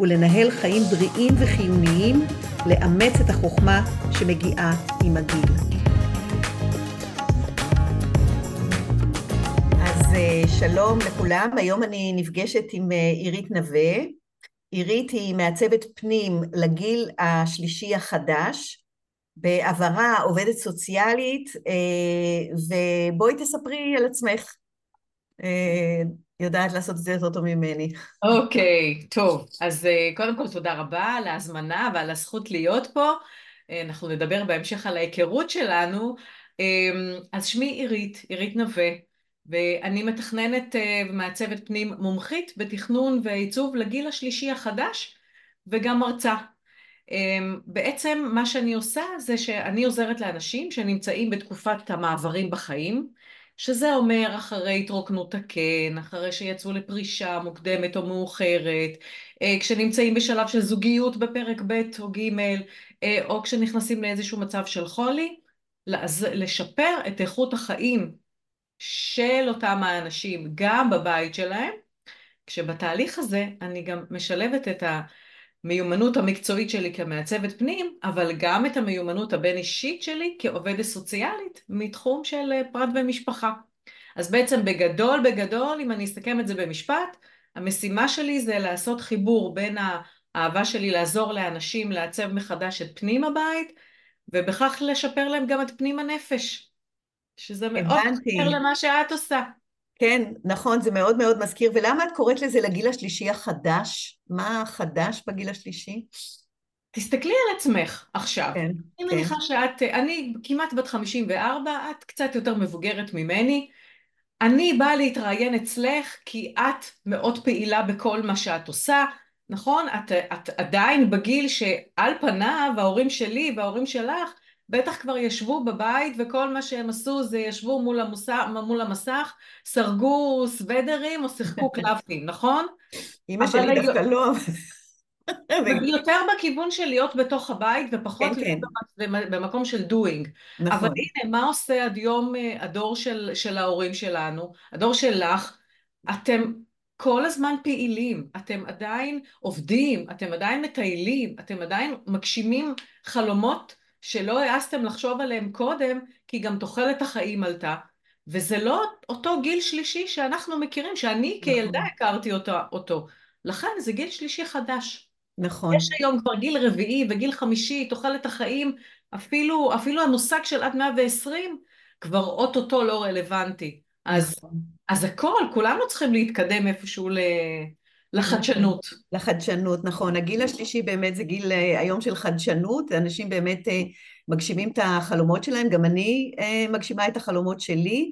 ולנהל חיים בריאים וחיוניים, לאמץ את החוכמה שמגיעה עם הגיל. אז אה, שלום לכולם, היום אני נפגשת עם אה, עירית נווה. עירית היא מעצבת פנים לגיל השלישי החדש, בעברה עובדת סוציאלית, אה, ובואי תספרי על עצמך. יודעת לעשות את זה יותר טוב ממני. אוקיי, okay, טוב. אז uh, קודם כל תודה רבה על ההזמנה ועל הזכות להיות פה. Uh, אנחנו נדבר בהמשך על ההיכרות שלנו. Um, אז שמי עירית, עירית נווה, ואני מתכננת uh, ומעצבת פנים מומחית בתכנון ועיצוב לגיל השלישי החדש, וגם מרצה. Um, בעצם מה שאני עושה זה שאני עוזרת לאנשים שנמצאים בתקופת המעברים בחיים, שזה אומר אחרי התרוקנות הקן, אחרי שיצאו לפרישה מוקדמת או מאוחרת, אה, כשנמצאים בשלב של זוגיות בפרק ב' או ג', אה, או כשנכנסים לאיזשהו מצב של חולי, לשפר את איכות החיים של אותם האנשים גם בבית שלהם, כשבתהליך הזה אני גם משלבת את המיומנות המקצועית שלי כמעצבת פנים, אבל גם את המיומנות הבין אישית שלי כעובדת סוציאלית מתחום של אה, פרט ומשפחה. אז בעצם בגדול בגדול, אם אני אסתכם את זה במשפט, המשימה שלי זה לעשות חיבור בין האהבה שלי לעזור לאנשים לעצב מחדש את פנים הבית, ובכך לשפר להם גם את פנים הנפש, שזה מאוד חסר למה שאת עושה. כן, נכון, זה מאוד מאוד מזכיר. ולמה את קוראת לזה לגיל השלישי החדש? מה חדש בגיל השלישי? תסתכלי על עצמך עכשיו. כן, אני כן. מניחה שאת, אני כמעט בת 54, את קצת יותר מבוגרת ממני. אני באה להתראיין אצלך כי את מאוד פעילה בכל מה שאת עושה, נכון? את, את עדיין בגיל שעל פניו ההורים שלי וההורים שלך בטח כבר ישבו בבית וכל מה שהם עשו זה ישבו מול, המוסע, מול המסך, סרגו סוודרים או שיחקו קלפים, נכון? אמא שלי דווקא לא. יותר בכיוון של להיות בתוך הבית ופחות כן, להיות כן. במקום של doing. נכון. אבל הנה, מה עושה עד יום אה, הדור של, של ההורים שלנו, הדור שלך, אתם כל הזמן פעילים, אתם עדיין עובדים, אתם עדיין מטיילים, אתם עדיין מגשימים חלומות שלא העזתם לחשוב עליהם קודם, כי גם תוחלת החיים עלתה. וזה לא אותו גיל שלישי שאנחנו מכירים, שאני נכון. כילדה הכרתי אותו, אותו. לכן זה גיל שלישי חדש. נכון. יש היום כבר גיל רביעי וגיל חמישי, תוחלת החיים, אפילו, אפילו המושג של עד 120 כבר אוטוטו לא רלוונטי. אז, נכון. אז הכל, כולנו צריכים להתקדם איפשהו ל... לחדשנות. לחדשנות, נכון. הגיל השלישי באמת זה גיל אה, היום של חדשנות, אנשים באמת אה, מגשימים את החלומות שלהם, גם אני אה, מגשימה את החלומות שלי,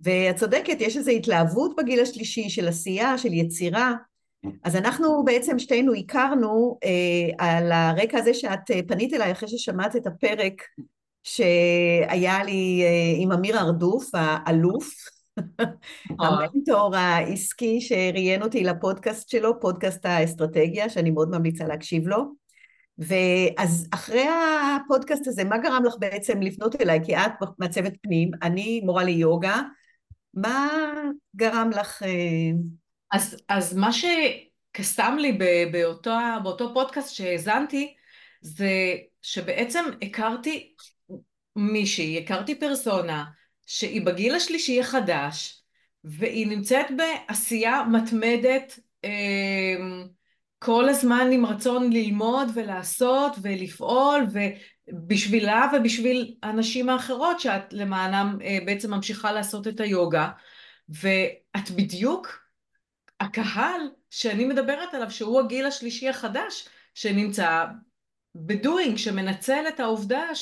ואת צודקת, יש איזו התלהבות בגיל השלישי של עשייה, של יצירה, אז אנחנו בעצם שתינו הכרנו אה, על הרקע הזה שאת פנית אליי אחרי ששמעת את הפרק שהיה לי אה, עם אמיר ארדוף, האלוף, המנטור העסקי שראיין אותי לפודקאסט שלו, פודקאסט האסטרטגיה, שאני מאוד ממליצה להקשיב לו. ואז אחרי הפודקאסט הזה, מה גרם לך בעצם לפנות אליי? כי את מעצבת פנים, אני מורה ליוגה, מה גרם לך... אה, אז, אז מה שקסם לי באותו, באותו פודקאסט שהאזנתי, זה שבעצם הכרתי מישהי, הכרתי פרסונה, שהיא בגיל השלישי החדש, והיא נמצאת בעשייה מתמדת אמ, כל הזמן עם רצון ללמוד ולעשות ולפעול ובשבילה ובשביל הנשים האחרות שאת למענם אה, בעצם ממשיכה לעשות את היוגה. ואת בדיוק הקהל שאני מדברת עליו, שהוא הגיל השלישי החדש, שנמצא בדואינג, שמנצל את העובדה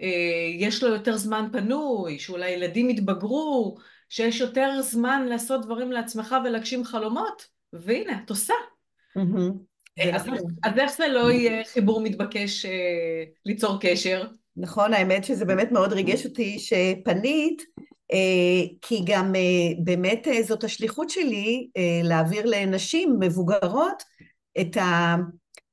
שיש לו יותר זמן פנוי, שאולי ילדים יתבגרו, שיש יותר זמן לעשות דברים לעצמך ולהגשים חלומות, והנה, את עושה. זה אז, איך זה לא יהיה חיבור מתבקש אה, ליצור קשר? נכון, האמת שזה באמת מאוד ריגש אותי שפנית, אה, כי גם אה, באמת אה, זאת השליחות שלי אה, להעביר לנשים מבוגרות את, ה,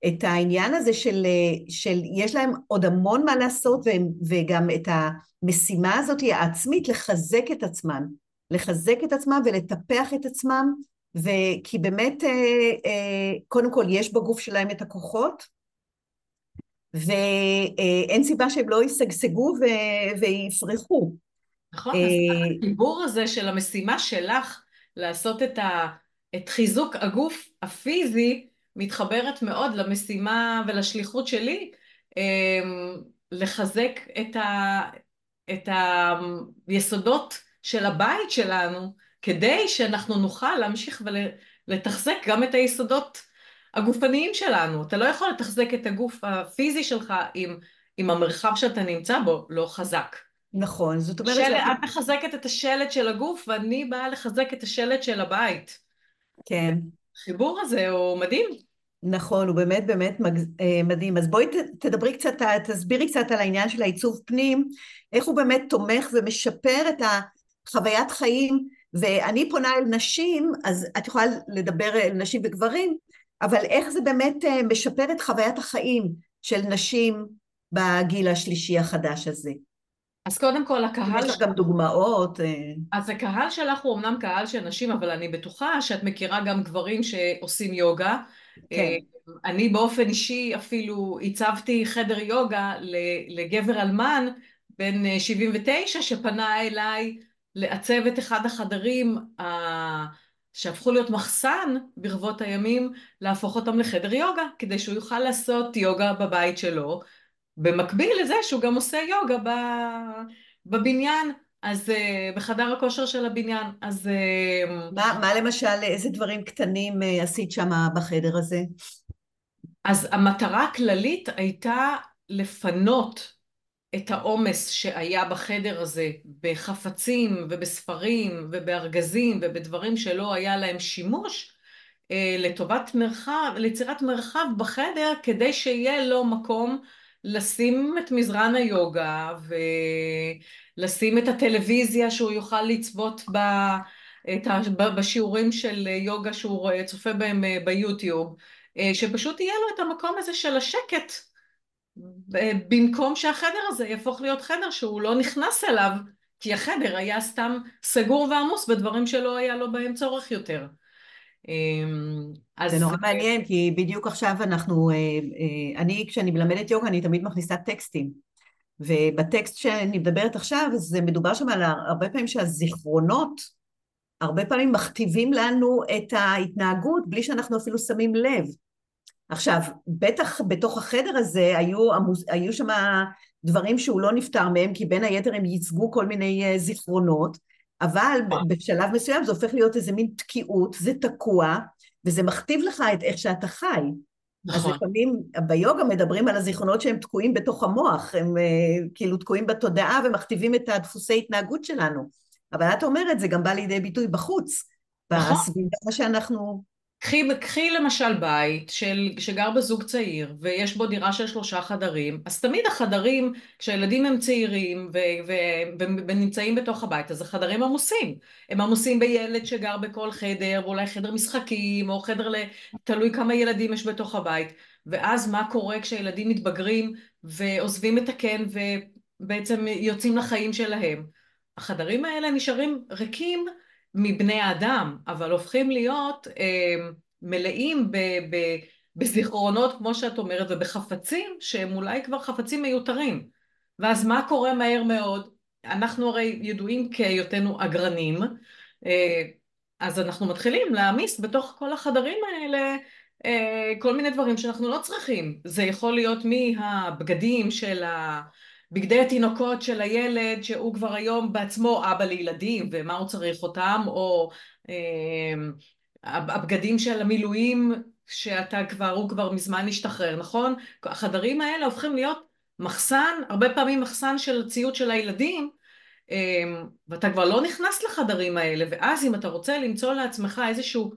את העניין הזה של, אה, של יש להם עוד המון מה לעשות והם, וגם את המשימה הזאת העצמית לחזק את עצמן, לחזק את עצמם ולטפח את עצמם, וכי באמת אה, אה, קודם כל יש בגוף שלהם את הכוחות ואין סיבה שהם לא ישגשגו ו- ויפרחו. נכון, אז החיבור הזה של המשימה שלך לעשות את, ה, את חיזוק הגוף הפיזי מתחברת מאוד למשימה ולשליחות שלי אמ, לחזק את, ה, את היסודות של הבית שלנו כדי שאנחנו נוכל להמשיך ולתחזק גם את היסודות הגופניים שלנו. אתה לא יכול לתחזק את הגוף הפיזי שלך אם, אם המרחב שאתה נמצא בו לא חזק. נכון, זאת אומרת... שאנחנו- את מחזקת את השלט של הגוף ואני באה לחזק את השלט של הבית. כן, החיבור הזה הוא מדהים. נכון, הוא באמת באמת אה, מדהים. אז בואי תדברי קצת, תסבירי קצת על העניין של העיצוב פנים, איך הוא באמת תומך ומשפר את החוויית חיים, ואני פונה אל נשים, אז את יכולה לדבר אל נשים וגברים, אבל איך זה באמת אה, משפר את חוויית החיים של נשים בגיל השלישי החדש הזה. אז קודם כל הקהל, יש לך גם דוגמאות. אה, אז הקהל שלך הוא אמנם קהל של נשים, אבל אני בטוחה שאת מכירה גם גברים שעושים יוגה. כן. אה, אני באופן אישי אפילו הצבתי חדר יוגה לגבר אלמן בן אה, 79 שפנה אליי לעצב את אחד החדרים שהפכו להיות מחסן ברבות הימים, להפוך אותם לחדר יוגה, כדי שהוא יוכל לעשות יוגה בבית שלו, במקביל לזה שהוא גם עושה יוגה בבניין, אז אה, בחדר הכושר של הבניין, אז אה, מה, מה למשל, איזה דברים קטנים אה, עשית שם בחדר הזה? אז המטרה הכללית הייתה לפנות את העומס שהיה בחדר הזה בחפצים ובספרים ובארגזים ובדברים שלא היה להם שימוש אה, לטובת מרחב, ליצירת מרחב בחדר כדי שיהיה לו מקום לשים את מזרן היוגה ולשים את הטלוויזיה שהוא יוכל לצפות ב, את ה, בשיעורים של יוגה שהוא צופה בהם אה, ביוטיוב, אה, שפשוט יהיה לו את המקום הזה של השקט ב- במקום שהחדר הזה יהפוך להיות חדר שהוא לא נכנס אליו כי החדר היה סתם סגור ועמוס בדברים שלא היה לו בהם צורך יותר. אז זה נורא מעניין, כי בדיוק עכשיו אנחנו, אה, אה, אני כשאני מלמדת יוגה אני תמיד מכניסה טקסטים, ובטקסט שאני מדברת עכשיו זה מדובר שם על הרבה פעמים שהזיכרונות הרבה פעמים מכתיבים לנו את ההתנהגות בלי שאנחנו אפילו שמים לב. עכשיו, בטח בתוך החדר הזה היו, היו שם דברים שהוא לא נפטר מהם, כי בין היתר הם ייצגו כל מיני אה, זיכרונות, אבל ב- בשלב מסוים זה הופך להיות איזה מין תקיעות, זה תקוע, וזה מכתיב לך את איך שאתה חי. אז נכון, לפעמים ביוגה מדברים על הזיכרונות שהם תקועים בתוך המוח, הם uh, כאילו תקועים בתודעה ומכתיבים את הדפוסי התנהגות שלנו. אבל את אומרת, זה גם בא לידי ביטוי בחוץ, נכון. בסביבה שאנחנו... קחי, קחי למשל בית של, שגר בזוג צעיר ויש בו דירה של שלושה חדרים, אז תמיד החדרים, כשהילדים הם צעירים ו, ו, ו, ונמצאים בתוך הבית, אז החדרים עמוסים. הם עמוסים בילד שגר בכל חדר, ואולי חדר משחקים, או חדר ל... תלוי כמה ילדים יש בתוך הבית. ואז מה קורה כשהילדים מתבגרים ועוזבים את הקן ובעצם יוצאים לחיים שלהם? החדרים האלה נשארים ריקים מבני האדם, אבל הופכים להיות אה, מלאים ב, ב, בזיכרונות, כמו שאת אומרת, ובחפצים שהם אולי כבר חפצים מיותרים. ואז מה קורה מהר מאוד? אנחנו הרי ידועים כהיותנו אגרנים, אה, אז אנחנו מתחילים להעמיס בתוך כל החדרים האלה אה, כל מיני דברים שאנחנו לא צריכים. זה יכול להיות מהבגדים של ה... בגדי התינוקות של הילד שהוא כבר היום בעצמו אבא לילדים ומה הוא צריך אותם, או אה, הבגדים של המילואים שאתה כבר, הוא כבר מזמן השתחרר, נכון? החדרים האלה הופכים להיות מחסן, הרבה פעמים מחסן של ציוד של הילדים, אה, ואתה כבר לא נכנס לחדרים האלה, ואז אם אתה רוצה למצוא לעצמך איזשהו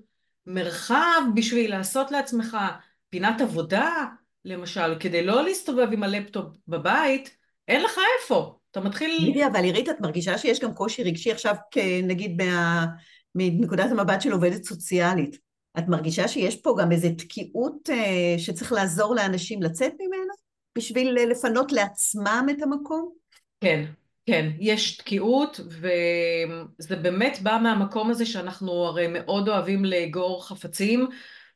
מרחב בשביל לעשות לעצמך פינת עבודה, למשל, כדי לא להסתובב עם הלפטופ בבית, אין לך איפה. אתה מתחיל... לידיה, אבל עירית, את מרגישה שיש גם קושי רגשי עכשיו, נגיד מה... מנקודת המבט של עובדת סוציאלית. את מרגישה שיש פה גם איזו תקיעות אה, שצריך לעזור לאנשים לצאת ממנה בשביל לפנות לעצמם את המקום? כן, כן, יש תקיעות וזה באמת בא מהמקום הזה שאנחנו הרי מאוד אוהבים לאגור חפצים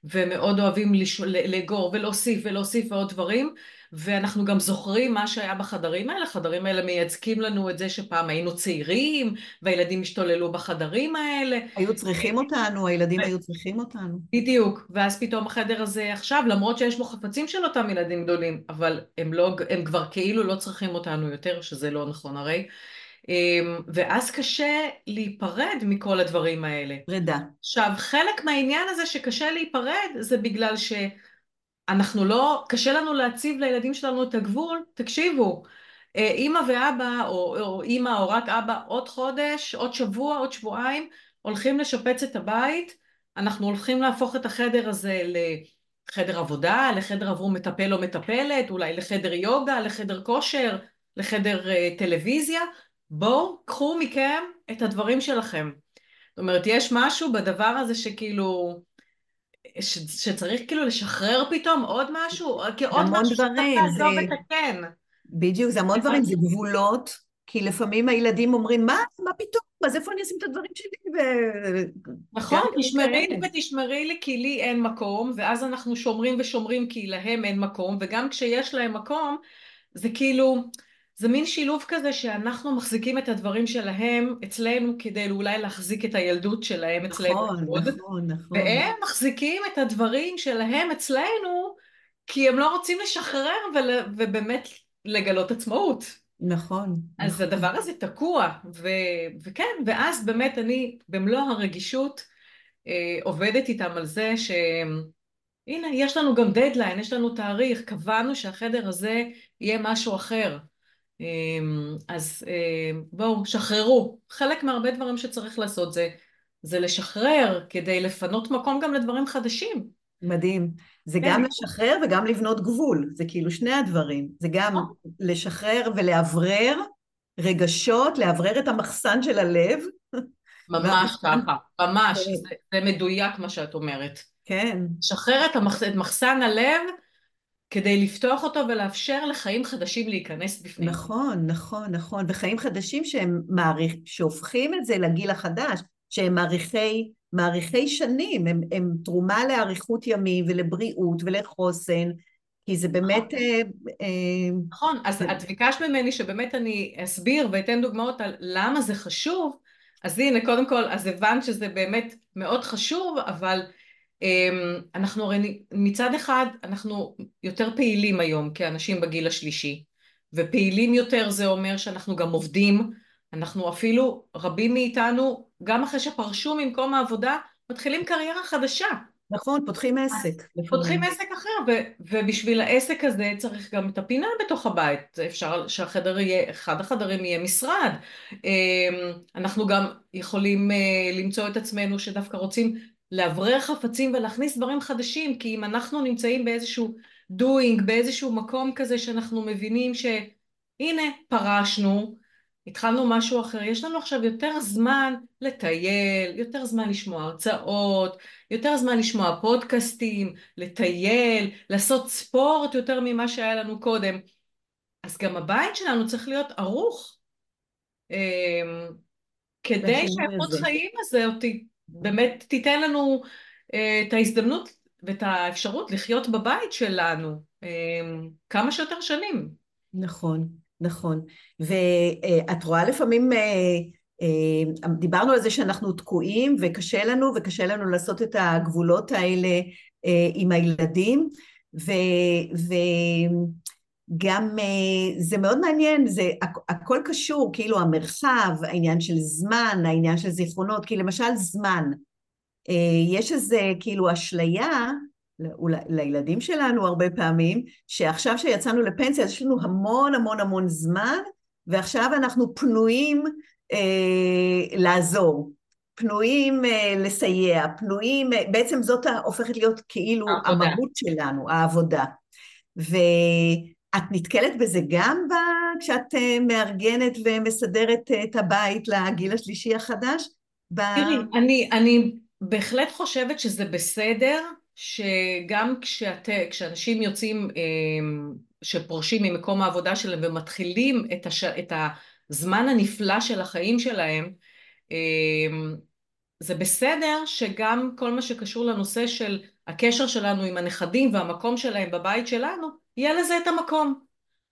ומאוד אוהבים לאגור ולהוסיף ולהוסיף ועוד דברים ואנחנו גם זוכרים מה שהיה בחדרים האלה, החדרים האלה מייצגים לנו את זה שפעם היינו צעירים והילדים השתוללו בחדרים האלה. היו צריכים אותנו, הילדים היו צריכים אותנו. בדיוק, ואז פתאום החדר הזה עכשיו, למרות שיש בו חפצים של אותם ילדים גדולים, אבל הם, לא, הם כבר כאילו לא צריכים אותנו יותר, שזה לא נכון הרי. אמ, ואז קשה להיפרד מכל הדברים האלה. פרידה. עכשיו, חלק מהעניין הזה שקשה להיפרד זה בגלל ש... אנחנו לא, קשה לנו להציב לילדים שלנו את הגבול, תקשיבו, אה, אימא ואבא, או, או אימא או רק אבא, עוד חודש, עוד שבוע, עוד שבועיים, הולכים לשפץ את הבית, אנחנו הולכים להפוך את החדר הזה לחדר עבודה, לחדר עבור מטפל או מטפלת, אולי לחדר יוגה, לחדר כושר, לחדר uh, טלוויזיה, בואו, קחו מכם את הדברים שלכם. זאת אומרת, יש משהו בדבר הזה שכאילו... ש, שצריך כאילו לשחרר פתאום עוד משהו, כי עוד משהו שאתה תעזוב את הכן. בדיוק, זה המון דברים, זה גבולות, כי לפעמים הילדים אומרים, מה, מה פתאום, אז איפה אני אשים את הדברים שלי? ו... נכון, תשמרי לי ותשמרי לי כי לי אין מקום, ואז אנחנו שומרים ושומרים כי להם אין מקום, וגם כשיש להם מקום, זה כאילו... זה מין שילוב כזה שאנחנו מחזיקים את הדברים שלהם אצלנו כדי אולי להחזיק את הילדות שלהם אצלנו. נכון, עוד, נכון, נכון. והם מחזיקים את הדברים שלהם אצלנו כי הם לא רוצים לשחרר ול, ובאמת לגלות עצמאות. נכון. אז נכון. הדבר הזה תקוע, ו, וכן, ואז באמת אני במלוא הרגישות אה, עובדת איתם על זה ש... הנה, יש לנו גם דדליין, יש לנו תאריך, קבענו שהחדר הזה יהיה משהו אחר. אמ, אז אמ, בואו, שחררו. חלק מהרבה דברים שצריך לעשות זה, זה לשחרר כדי לפנות מקום גם לדברים חדשים. מדהים. זה כן. גם לשחרר וגם לבנות גבול. זה כאילו שני הדברים. זה גם נכון. לשחרר ולאוורר רגשות, לאוורר את המחסן של הלב. ממש ככה, ממש. כן. זה, זה מדויק מה שאת אומרת. כן. לשחרר את, המח, את מחסן הלב כדי לפתוח אותו ולאפשר לחיים חדשים להיכנס בפנים. נכון, נכון, נכון. וחיים חדשים שהם מעריך, שהופכים את זה לגיל החדש, שהם מעריכי, מעריכי שנים, הם, הם תרומה לאריכות ימים ולבריאות ולחוסן, כי זה באמת... נכון, אה, אה, נכון. אז זה... את ביקשת ממני שבאמת אני אסביר ואתן דוגמאות על למה זה חשוב, אז הנה, קודם כל, אז הבנת שזה באמת מאוד חשוב, אבל אנחנו הרי מצד אחד אנחנו יותר פעילים היום כאנשים בגיל השלישי ופעילים יותר זה אומר שאנחנו גם עובדים אנחנו אפילו רבים מאיתנו גם אחרי שפרשו ממקום העבודה מתחילים קריירה חדשה נכון, פותחים עסק. פותחים עסק אחר, ו- ובשביל העסק הזה צריך גם את הפינה בתוך הבית. אפשר שהחדר יהיה, אחד החדרים יהיה משרד. אמ, אנחנו גם יכולים אה, למצוא את עצמנו שדווקא רוצים לאוורר חפצים ולהכניס דברים חדשים, כי אם אנחנו נמצאים באיזשהו doing, באיזשהו מקום כזה שאנחנו מבינים שהנה פרשנו, התחלנו משהו אחר, יש לנו עכשיו יותר זמן לטייל, יותר זמן לשמוע הרצאות, יותר זמן לשמוע פודקאסטים, לטייל, לעשות ספורט יותר ממה שהיה לנו קודם. אז גם הבית שלנו צריך להיות ערוך. אמ, כדי שהאיכות חיים הזה באמת תיתן לנו אה, את ההזדמנות ואת האפשרות לחיות בבית שלנו אה, כמה שיותר שנים. נכון, נכון. ואת רואה לפעמים, אה, דיברנו על זה שאנחנו תקועים וקשה לנו, וקשה לנו לעשות את הגבולות האלה עם הילדים, ו... ו... גם זה מאוד מעניין, זה הכל קשור, כאילו המרחב, העניין של זמן, העניין של זיכרונות, כי למשל זמן, יש איזה כאילו אשליה לילדים שלנו הרבה פעמים, שעכשיו שיצאנו לפנסיה יש לנו המון המון המון זמן, ועכשיו אנחנו פנויים אה, לעזור, פנויים אה, לסייע, פנויים, אה, בעצם זאת הופכת להיות כאילו העבודה. המהות שלנו, העבודה. ואת נתקלת בזה גם ב... כשאת אה, מארגנת ומסדרת אה, את הבית לגיל השלישי החדש? ב... תראי, אני, אני בהחלט חושבת שזה בסדר שגם כשאת, כשאנשים יוצאים, שפורשים ממקום העבודה שלהם ומתחילים את, הש, את הזמן הנפלא של החיים שלהם, זה בסדר שגם כל מה שקשור לנושא של הקשר שלנו עם הנכדים והמקום שלהם בבית שלנו, יהיה לזה את המקום.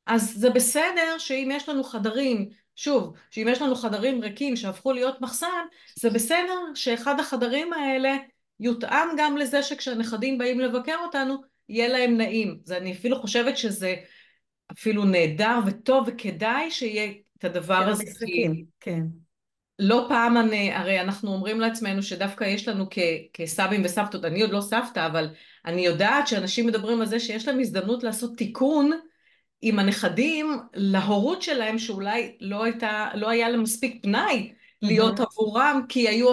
אז זה בסדר שאם יש לנו חדרים, שוב, שאם יש לנו חדרים ריקים שהפכו להיות מחסן, זה בסדר שאחד החדרים האלה יותאם גם לזה שכשהנכדים באים לבקר אותנו, יהיה להם נעים. זה אני אפילו חושבת שזה אפילו נהדר וטוב וכדאי שיהיה את הדבר הזה. כן. לא פעם אני, הרי אנחנו אומרים לעצמנו שדווקא יש לנו כ, כסבים וסבתות, אני עוד לא סבתא, אבל אני יודעת שאנשים מדברים על זה שיש להם הזדמנות לעשות תיקון עם הנכדים להורות שלהם שאולי לא, הייתה, לא היה להם מספיק פנאי להיות mm-hmm. עבורם כי היו,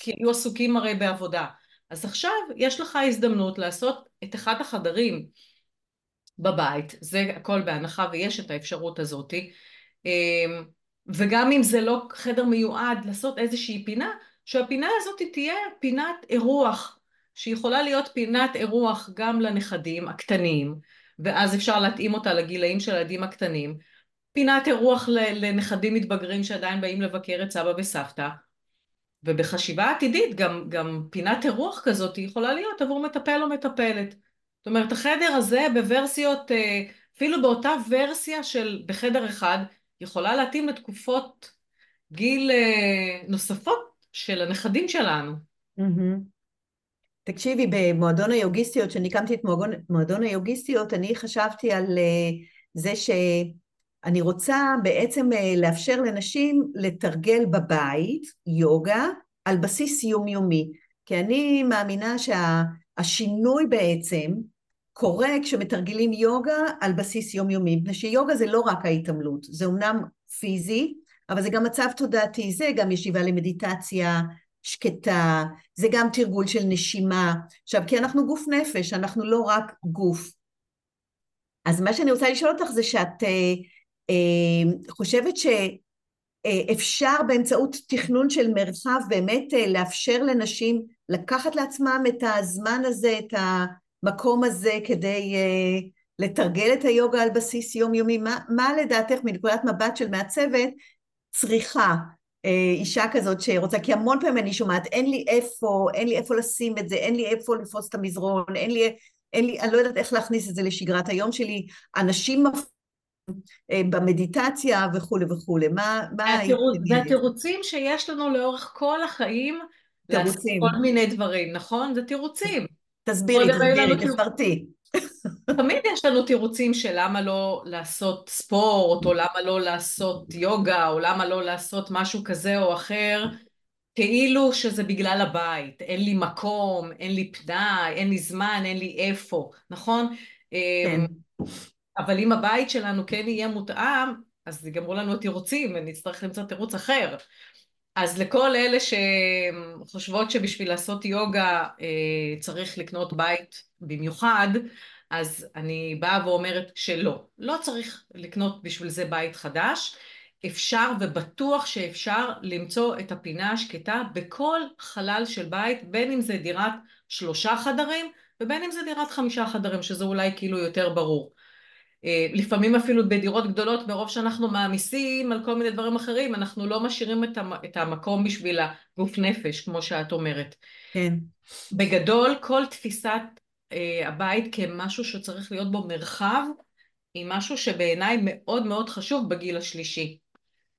כי היו עסוקים הרי בעבודה. אז עכשיו יש לך הזדמנות לעשות את אחד החדרים בבית, זה הכל בהנחה ויש את האפשרות הזאתי, אמ, וגם אם זה לא חדר מיועד, לעשות איזושהי פינה, שהפינה הזאת תהיה פינת אירוח, שיכולה להיות פינת אירוח גם לנכדים הקטנים, ואז אפשר להתאים אותה לגילאים של הילדים הקטנים, פינת אירוח לנכדים מתבגרים שעדיין באים לבקר את סבא וסבתא, ובחשיבה עתידית גם, גם פינת אירוח כזאת יכולה להיות עבור מטפל או מטפלת. זאת אומרת, החדר הזה בוורסיות, אה, אפילו באותה ורסיה של בחדר אחד, יכולה להתאים לתקופות גיל אה, נוספות של הנכדים שלנו. Mm-hmm. תקשיבי, במועדון היוגיסטיות, כשאני הקמתי את מועדון, מועדון היוגיסטיות, אני חשבתי על uh, זה שאני רוצה בעצם uh, לאפשר לנשים לתרגל בבית יוגה על בסיס יומיומי. כי אני מאמינה שהשינוי שה, בעצם קורה כשמתרגלים יוגה על בסיס יומיומי, מפני שיוגה זה לא רק ההתעמלות, זה אומנם פיזי, אבל זה גם מצב תודעתי, זה גם ישיבה למדיטציה שקטה, זה גם תרגול של נשימה. עכשיו, כי אנחנו גוף נפש, אנחנו לא רק גוף. אז מה שאני רוצה לשאול אותך זה שאת אה, אה, חושבת שאפשר באמצעות תכנון של מרחב באמת אה, לאפשר לנשים לקחת לעצמם את הזמן הזה, את ה... המקום הזה כדי uh, לתרגל את היוגה על בסיס יומיומי? מה, מה לדעתך מנקודת מבט של מעצבת צריכה uh, אישה כזאת שרוצה? כי המון פעמים אני שומעת, אין לי איפה, אין לי איפה לשים את זה, אין לי איפה לפרוס את המזרון, אין לי, אין לי, אני לא יודעת איך להכניס את זה לשגרת היום שלי. אנשים. אה, במדיטציה וכולי וכולי. מה... מה זה התירוצים שיש לנו לאורך כל החיים. תירוצים. כל מיני דברים, נכון? זה תירוצים. תסבירי, תסבירי, תפרטי. תמיד יש לנו תירוצים של למה לא לעשות ספורט, או למה לא לעשות יוגה, או למה לא לעשות משהו כזה או אחר, כאילו שזה בגלל הבית, אין לי מקום, אין לי פנאי, אין לי זמן, אין לי איפה, נכון? כן. אמ, אבל אם הבית שלנו כן יהיה מותאם, אז ייגמרו לנו התירוצים ונצטרך למצוא תירוץ אחר. אז לכל אלה שחושבות שבשביל לעשות יוגה אה, צריך לקנות בית במיוחד, אז אני באה ואומרת שלא, לא צריך לקנות בשביל זה בית חדש, אפשר ובטוח שאפשר למצוא את הפינה השקטה בכל חלל של בית, בין אם זה דירת שלושה חדרים ובין אם זה דירת חמישה חדרים, שזה אולי כאילו יותר ברור. אה, לפעמים אפילו בדירות גדולות מרוב שאנחנו מעמיסים על כל מיני דברים אחרים אנחנו לא משאירים את המקום בשביל הגוף נפש כמו שאת אומרת. כן. בגדול כל תפיסת אה, הבית כמשהו שצריך להיות בו מרחב היא משהו שבעיניי מאוד מאוד חשוב בגיל השלישי.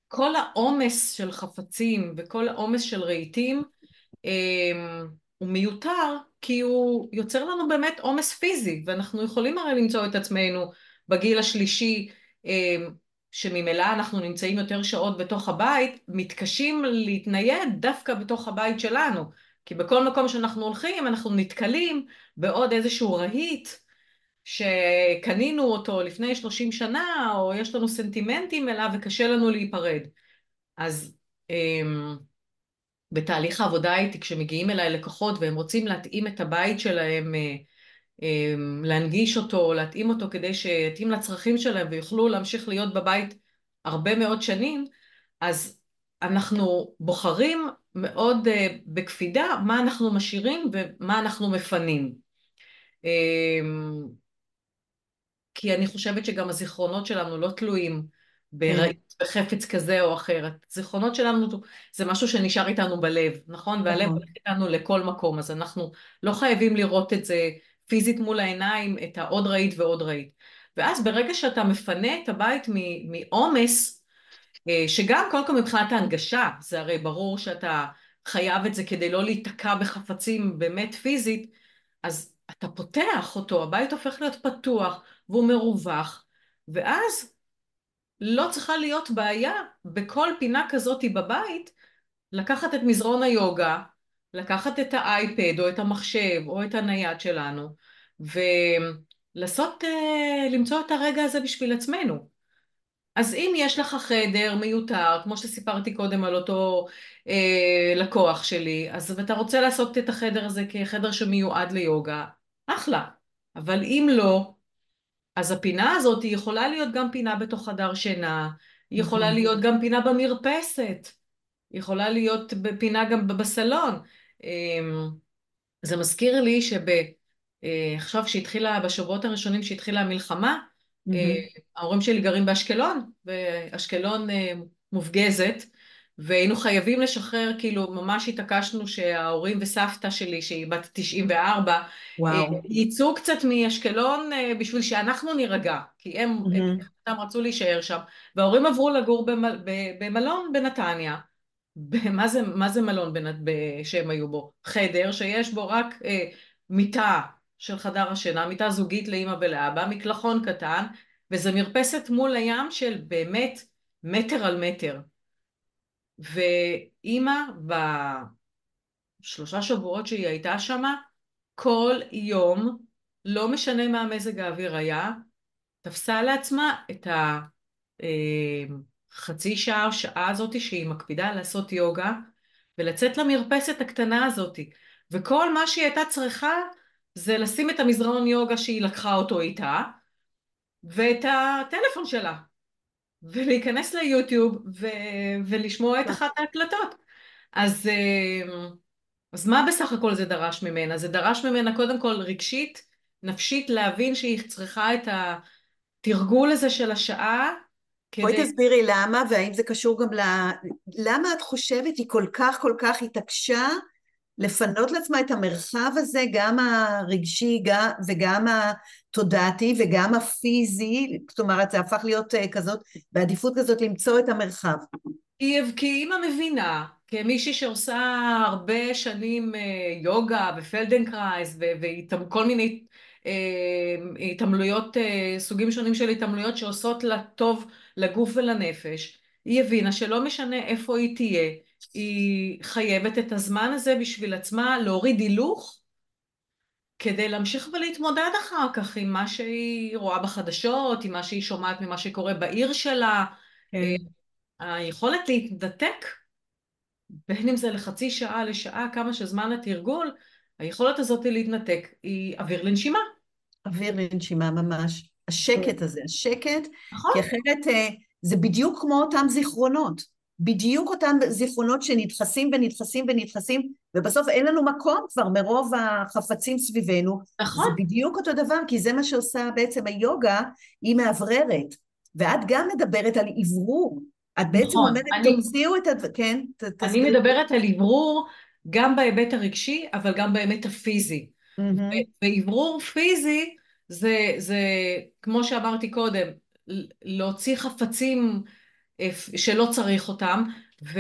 כל העומס של חפצים וכל העומס של רהיטים אה, הוא מיותר כי הוא יוצר לנו באמת עומס פיזי ואנחנו יכולים הרי למצוא את עצמנו בגיל השלישי, אמ, שממילא אנחנו נמצאים יותר שעות בתוך הבית, מתקשים להתנייד דווקא בתוך הבית שלנו. כי בכל מקום שאנחנו הולכים אנחנו נתקלים בעוד איזשהו רהיט שקנינו אותו לפני 30 שנה, או יש לנו סנטימנטים אליו וקשה לנו להיפרד. אז אמ, בתהליך העבודה איתי, כשמגיעים אליי לקוחות והם רוצים להתאים את הבית שלהם, אה, להנגיש אותו, להתאים אותו כדי שיתאים לצרכים שלהם ויוכלו להמשיך להיות בבית הרבה מאוד שנים, אז אנחנו בוחרים מאוד אה, בקפידה מה אנחנו משאירים ומה אנחנו מפנים. כי אני חושבת שגם הזיכרונות שלנו לא תלויים כן. בחפץ כזה או אחר. הזיכרונות שלנו זה משהו שנשאר איתנו בלב, נכון? והלב נכון. הולך איתנו לכל מקום, אז אנחנו לא חייבים לראות את זה פיזית מול העיניים, את העוד ראית ועוד ראית. ואז ברגע שאתה מפנה את הבית מעומס, אה, שגם קודם כל מבחינת ההנגשה, זה הרי ברור שאתה חייב את זה כדי לא להיתקע בחפצים באמת פיזית, אז אתה פותח אותו, הבית הופך להיות פתוח והוא מרווח, ואז לא צריכה להיות בעיה בכל פינה כזאת בבית לקחת את מזרון היוגה, לקחת את האייפד או את המחשב או את הנייד שלנו ולנסות אה, למצוא את הרגע הזה בשביל עצמנו. אז אם יש לך חדר מיותר, כמו שסיפרתי קודם על אותו אה, לקוח שלי, אז אתה רוצה לעשות את החדר הזה כחדר שמיועד ליוגה, אחלה. אבל אם לא, אז הפינה הזאת היא יכולה להיות גם פינה בתוך חדר שינה, היא יכולה להיות גם פינה במרפסת, היא יכולה להיות פינה גם בסלון. אמ, זה מזכיר לי שעכשיו אה, שהתחילה, בשבועות הראשונים שהתחילה המלחמה, אה, ההורים שלי גרים באשקלון, ואשקלון אה, מופגזת, והיינו חייבים לשחרר, כאילו ממש התעקשנו שההורים וסבתא שלי, שהיא בת 94, אה, וואו. ייצאו קצת מאשקלון בשביל שאנחנו נירגע, כי הם, mm-hmm. הם רצו להישאר שם, וההורים עברו לגור במל, במלון בנתניה. מה זה, מה זה מלון בנת, שהם היו בו? חדר שיש בו רק אה, מיטה של חדר השינה, מיטה זוגית לאימא ולאבא, מקלחון קטן, וזה מרפסת מול הים של באמת מטר על מטר. ואימא בשלושה שבועות שהיא הייתה שמה, כל יום, לא משנה מה מזג האוויר היה, תפסה לעצמה את החצי אה, שעה או שעה הזאת שהיא מקפידה לעשות יוגה ולצאת למרפסת הקטנה הזאת וכל מה שהיא הייתה צריכה זה לשים את המזרון יוגה שהיא לקחה אותו איתה ואת הטלפון שלה ולהיכנס ליוטיוב ו... ולשמוע את כן. אחת ההקלטות. אז, אה, אז מה בסך הכל זה דרש ממנה? זה דרש ממנה קודם כל רגשית, נפשית, להבין שהיא צריכה את התרגול הזה של השעה. כדי... בואי תסבירי למה, והאם זה קשור גם ל... למה את חושבת היא כל כך כל כך התעקשה לפנות לעצמה את המרחב הזה, גם הרגשי גם, וגם התודעתי וגם הפיזי, זאת אומרת זה הפך להיות אה, כזאת, בעדיפות כזאת למצוא את המרחב. כי אימא מבינה, כמישהי שעושה הרבה שנים אה, יוגה ופלדנקרייס וכל מיני אה, התעמלויות, סוגים שונים של התעמלויות שעושות לה טוב לגוף ולנפש, היא הבינה שלא משנה איפה היא תהיה, היא חייבת את הזמן הזה בשביל עצמה להוריד הילוך כדי להמשיך ולהתמודד אחר כך עם מה שהיא רואה בחדשות, עם מה שהיא שומעת ממה שקורה בעיר שלה. כן. אה, היכולת להתנתק, בין אם זה לחצי שעה, לשעה, כמה שזמן התרגול, היכולת הזאת להתנתק היא אוויר לנשימה. אוויר לנשימה ממש. השקט הזה, השקט, נכון. כי אחרת אה, זה בדיוק כמו אותם זיכרונות. בדיוק אותם זיכרונות שנדחסים ונדחסים ונדחסים, ובסוף אין לנו מקום כבר מרוב החפצים סביבנו. נכון. זה בדיוק אותו דבר, כי זה מה שעושה בעצם היוגה, היא מאווררת. ואת גם מדברת על אוורור. את בעצם נכון, אומרת, אני, תוציאו את ה... כן? ת, אני תסביר. מדברת על אוורור גם בהיבט הרגשי, אבל גם בהיבט הפיזי. Mm-hmm. ואוורור פיזי זה, זה, כמו שאמרתי קודם, להוציא חפצים שלא צריך אותם, ו,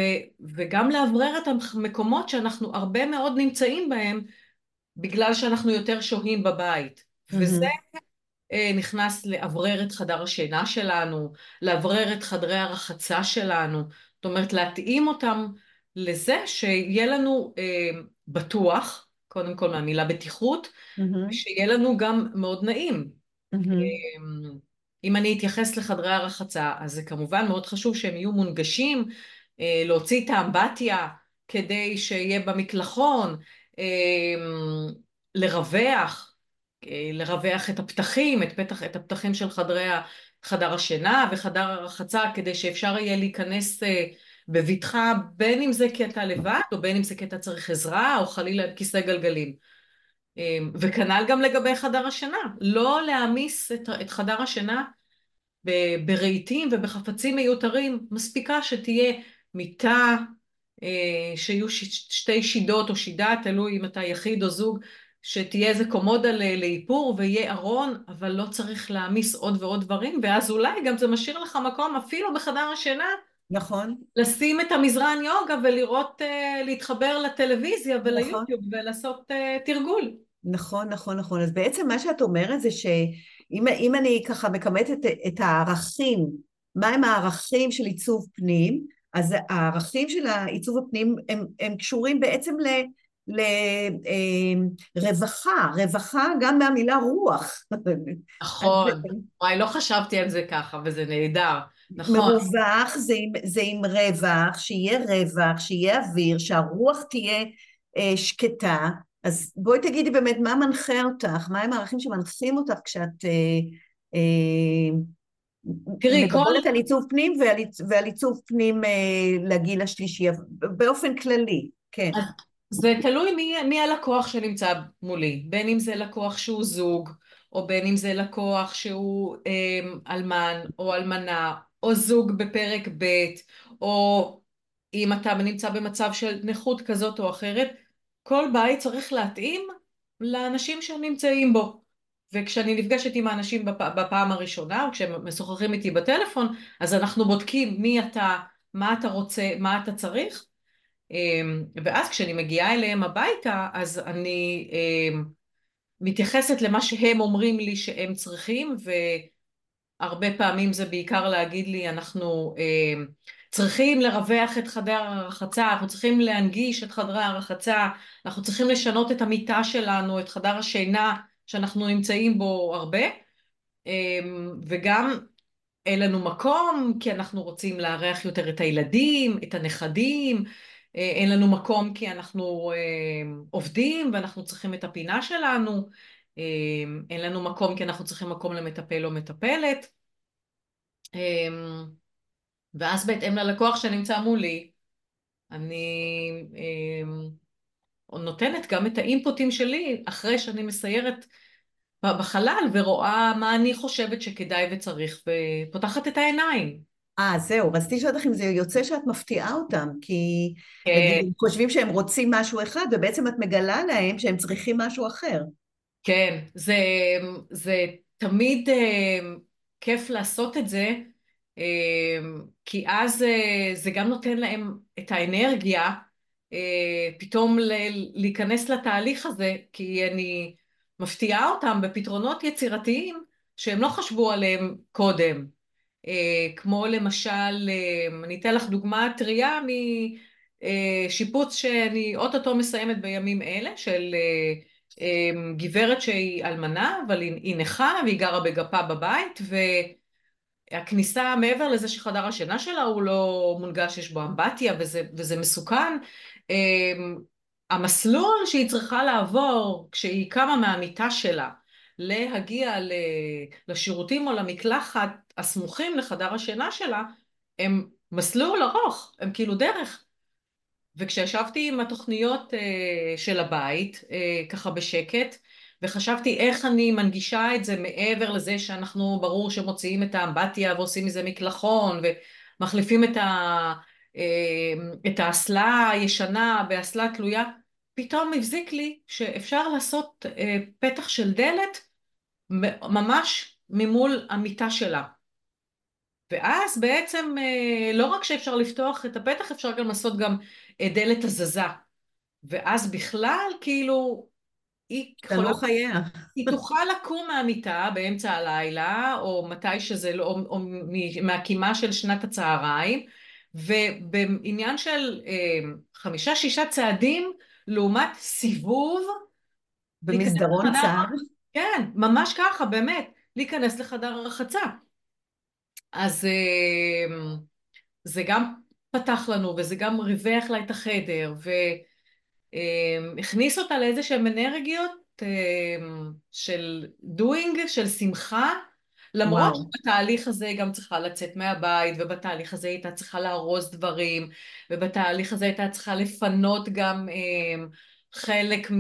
וגם לאוורר את המקומות שאנחנו הרבה מאוד נמצאים בהם בגלל שאנחנו יותר שוהים בבית. Mm-hmm. וזה אה, נכנס לאוורר את חדר השינה שלנו, לאוורר את חדרי הרחצה שלנו, זאת אומרת להתאים אותם לזה שיהיה לנו אה, בטוח, קודם כל מהמילה בטיחות, mm-hmm. ושיהיה לנו גם מאוד נעים. Mm-hmm. אה, אם אני אתייחס לחדרי הרחצה, אז זה כמובן מאוד חשוב שהם יהיו מונגשים, אה, להוציא את האמבטיה כדי שיהיה במקלחון, לרווח, לרווח את הפתחים, את, פתח, את הפתחים של חדרי, חדר השינה וחדר הרחצה כדי שאפשר יהיה להיכנס בבטחה בין אם זה כי אתה לבד או בין אם זה כי אתה צריך עזרה או חלילה כיסא גלגלים. וכנ"ל גם לגבי חדר השינה, לא להעמיס את, את חדר השינה ברהיטים ובחפצים מיותרים, מספיקה שתהיה מיטה, שיהיו שתי שידות או שידה, תלוי אם אתה יחיד או זוג, שתהיה איזה קומודה לאיפור ויהיה ארון, אבל לא צריך להעמיס עוד ועוד דברים, ואז אולי גם זה משאיר לך מקום אפילו בחדר השינה. נכון. לשים את המזרן יוגה ולראות, uh, להתחבר לטלוויזיה וליוטיוב נכון. ולעשות uh, תרגול. נכון, נכון, נכון. אז בעצם מה שאת אומרת זה שאם אני ככה מכמתת את, את הערכים, מהם הערכים של עיצוב פנים, אז הערכים של העיצוב הפנים הם, הם קשורים בעצם ל... לרווחה, רווחה גם מהמילה רוח. נכון, וואי, לא חשבתי על זה ככה, וזה נהדר, נכון. מרווח זה עם, זה עם רווח, שיהיה רווח, שיהיה אוויר, שהרוח תהיה אה, שקטה. אז בואי תגידי באמת מה מנחה אותך, מהם הערכים שמנחים אותך כשאת אה, אה, תראי, מדברת כל... על עיצוב פנים ועל, ועל עיצוב פנים אה, לגיל השלישי, באופן כללי, כן. זה תלוי מי, מי הלקוח שנמצא מולי, בין אם זה לקוח שהוא זוג, או בין אם זה לקוח שהוא אה, אלמן או אלמנה, או זוג בפרק ב', או אם אתה נמצא במצב של נכות כזאת או אחרת, כל בית צריך להתאים לאנשים שנמצאים בו. וכשאני נפגשת עם האנשים בפ... בפעם הראשונה, או כשהם משוחחים איתי בטלפון, אז אנחנו בודקים מי אתה, מה אתה רוצה, מה אתה צריך, אמ, ואז כשאני מגיעה אליהם הביתה, אז אני אמ, מתייחסת למה שהם אומרים לי שהם צריכים, והרבה פעמים זה בעיקר להגיד לי, אנחנו אמ, צריכים לרווח את חדר הרחצה, אנחנו צריכים להנגיש את חדרי הרחצה, אנחנו צריכים לשנות את המיטה שלנו, את חדר השינה שאנחנו נמצאים בו הרבה, וגם אין לנו מקום כי אנחנו רוצים לארח יותר את הילדים, את הנכדים, אה, אין לנו מקום כי אנחנו אה, עובדים ואנחנו צריכים את הפינה שלנו, אה, אין לנו מקום כי אנחנו צריכים מקום למטפל או מטפלת. ואז בהתאם ללקוח שנמצא מולי, אני נותנת גם את האינפוטים שלי אחרי שאני מסיירת בחלל ורואה מה אני חושבת שכדאי וצריך ופותחת את העיניים. אה, זהו, רציתי לשאול אותך אם זה יוצא שאת מפתיעה אותם, כי כן. נגיד, חושבים שהם רוצים משהו אחד, ובעצם את מגלה להם שהם צריכים משהו אחר. כן, זה, זה תמיד uh, כיף לעשות את זה, uh, כי אז uh, זה גם נותן להם את האנרגיה uh, פתאום ל- להיכנס לתהליך הזה, כי אני מפתיעה אותם בפתרונות יצירתיים שהם לא חשבו עליהם קודם. אה, כמו למשל, אה, אני אתן לך דוגמה טריה משיפוץ שאני אוטוטו מסיימת בימים אלה, של אה, גברת שהיא אלמנה, אבל היא נכה והיא גרה בגפה בבית, והכניסה מעבר לזה שחדר השינה שלה הוא לא מונגש, יש בו אמבטיה וזה, וזה מסוכן. המסלול שהיא צריכה לעבור כשהיא קמה מהמיטה שלה להגיע לשירותים או למקלחת הסמוכים לחדר השינה שלה, הם מסלול ארוך, הם כאילו דרך. וכשישבתי עם התוכניות uh, של הבית, uh, ככה בשקט, וחשבתי איך אני מנגישה את זה מעבר לזה שאנחנו, ברור שמוציאים את האמבטיה ועושים מזה מקלחון, ומחליפים את, ה, uh, את האסלה הישנה באסלה תלויה, פתאום הבזיק לי שאפשר לעשות פתח של דלת ממש ממול המיטה שלה. ואז בעצם אה, לא רק שאפשר לפתוח את הפתח, אפשר גם לעשות גם אה, דלת הזזה. ואז בכלל, כאילו, היא יכולה... חייה. היא תוכל לקום מהמיטה באמצע הלילה, או מתי שזה לא, או, או מהקימה של שנת הצהריים, ובעניין של אה, חמישה-שישה צעדים, לעומת סיבוב... במסדרון צר. כן, ממש ככה, באמת, להיכנס לחדר הרחצה. אז אמ, זה גם פתח לנו, וזה גם ריווח לה את החדר, והכניס אותה לאיזה שהן אנרגיות של doing, של שמחה, למרות וואו. שבתהליך הזה היא גם צריכה לצאת מהבית, ובתהליך הזה היא הייתה צריכה לארוז דברים, ובתהליך הזה הייתה צריכה לפנות גם חלק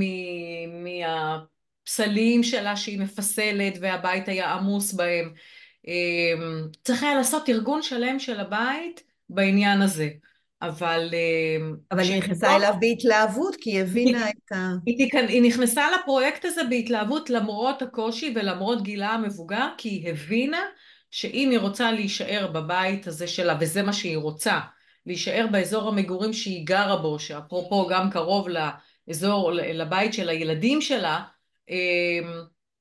מהפסלים שלה שהיא מפסלת, והבית היה עמוס בהם. צריך היה לעשות ארגון שלם של הבית בעניין הזה. אבל... אה, אבל היא נכנסה אליו בהתלהבות, כי היא הבינה את ה... היא, היא נכנסה לפרויקט הזה בהתלהבות למרות הקושי ולמרות גילה המבוגר, כי היא הבינה שאם היא רוצה להישאר בבית הזה שלה, וזה מה שהיא רוצה, להישאר באזור המגורים שהיא גרה בו, שאפרופו גם קרוב לאזור, לבית של הילדים שלה, אה,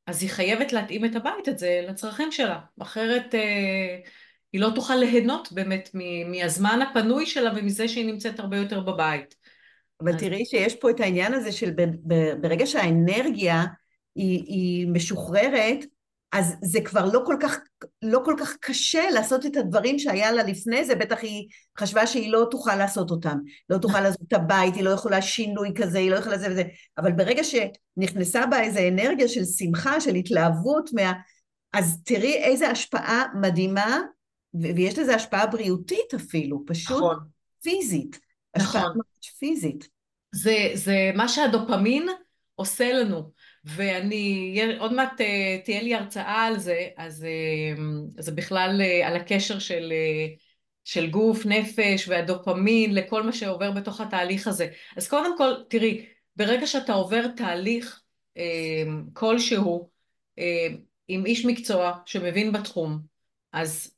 אז היא חייבת להתאים את הבית הזה לצרכים שלה, אחרת... היא לא תוכל ליהנות באמת מהזמן הפנוי שלה ומזה שהיא נמצאת הרבה יותר בבית. אבל אז... תראי שיש פה את העניין הזה של ברגע שהאנרגיה היא, היא משוחררת, אז זה כבר לא כל, כך, לא כל כך קשה לעשות את הדברים שהיה לה לפני זה, בטח היא חשבה שהיא לא תוכל לעשות אותם, לא תוכל לעשות את הבית, היא לא יכולה שינוי כזה, היא לא יכולה זה וזה, אבל ברגע שנכנסה בה איזו אנרגיה של שמחה, של התלהבות, מה... אז תראי איזה השפעה מדהימה ויש לזה השפעה בריאותית אפילו, פשוט נכון. פיזית. השפעה נכון. ממש פיזית. זה, זה מה שהדופמין עושה לנו. ואני, עוד מעט אה, תהיה לי הרצאה על זה, אז אה, זה בכלל אה, על הקשר של, של גוף, נפש והדופמין לכל מה שעובר בתוך התהליך הזה. אז קודם כל, תראי, ברגע שאתה עובר תהליך כלשהו עם איש מקצוע שמבין בתחום, אז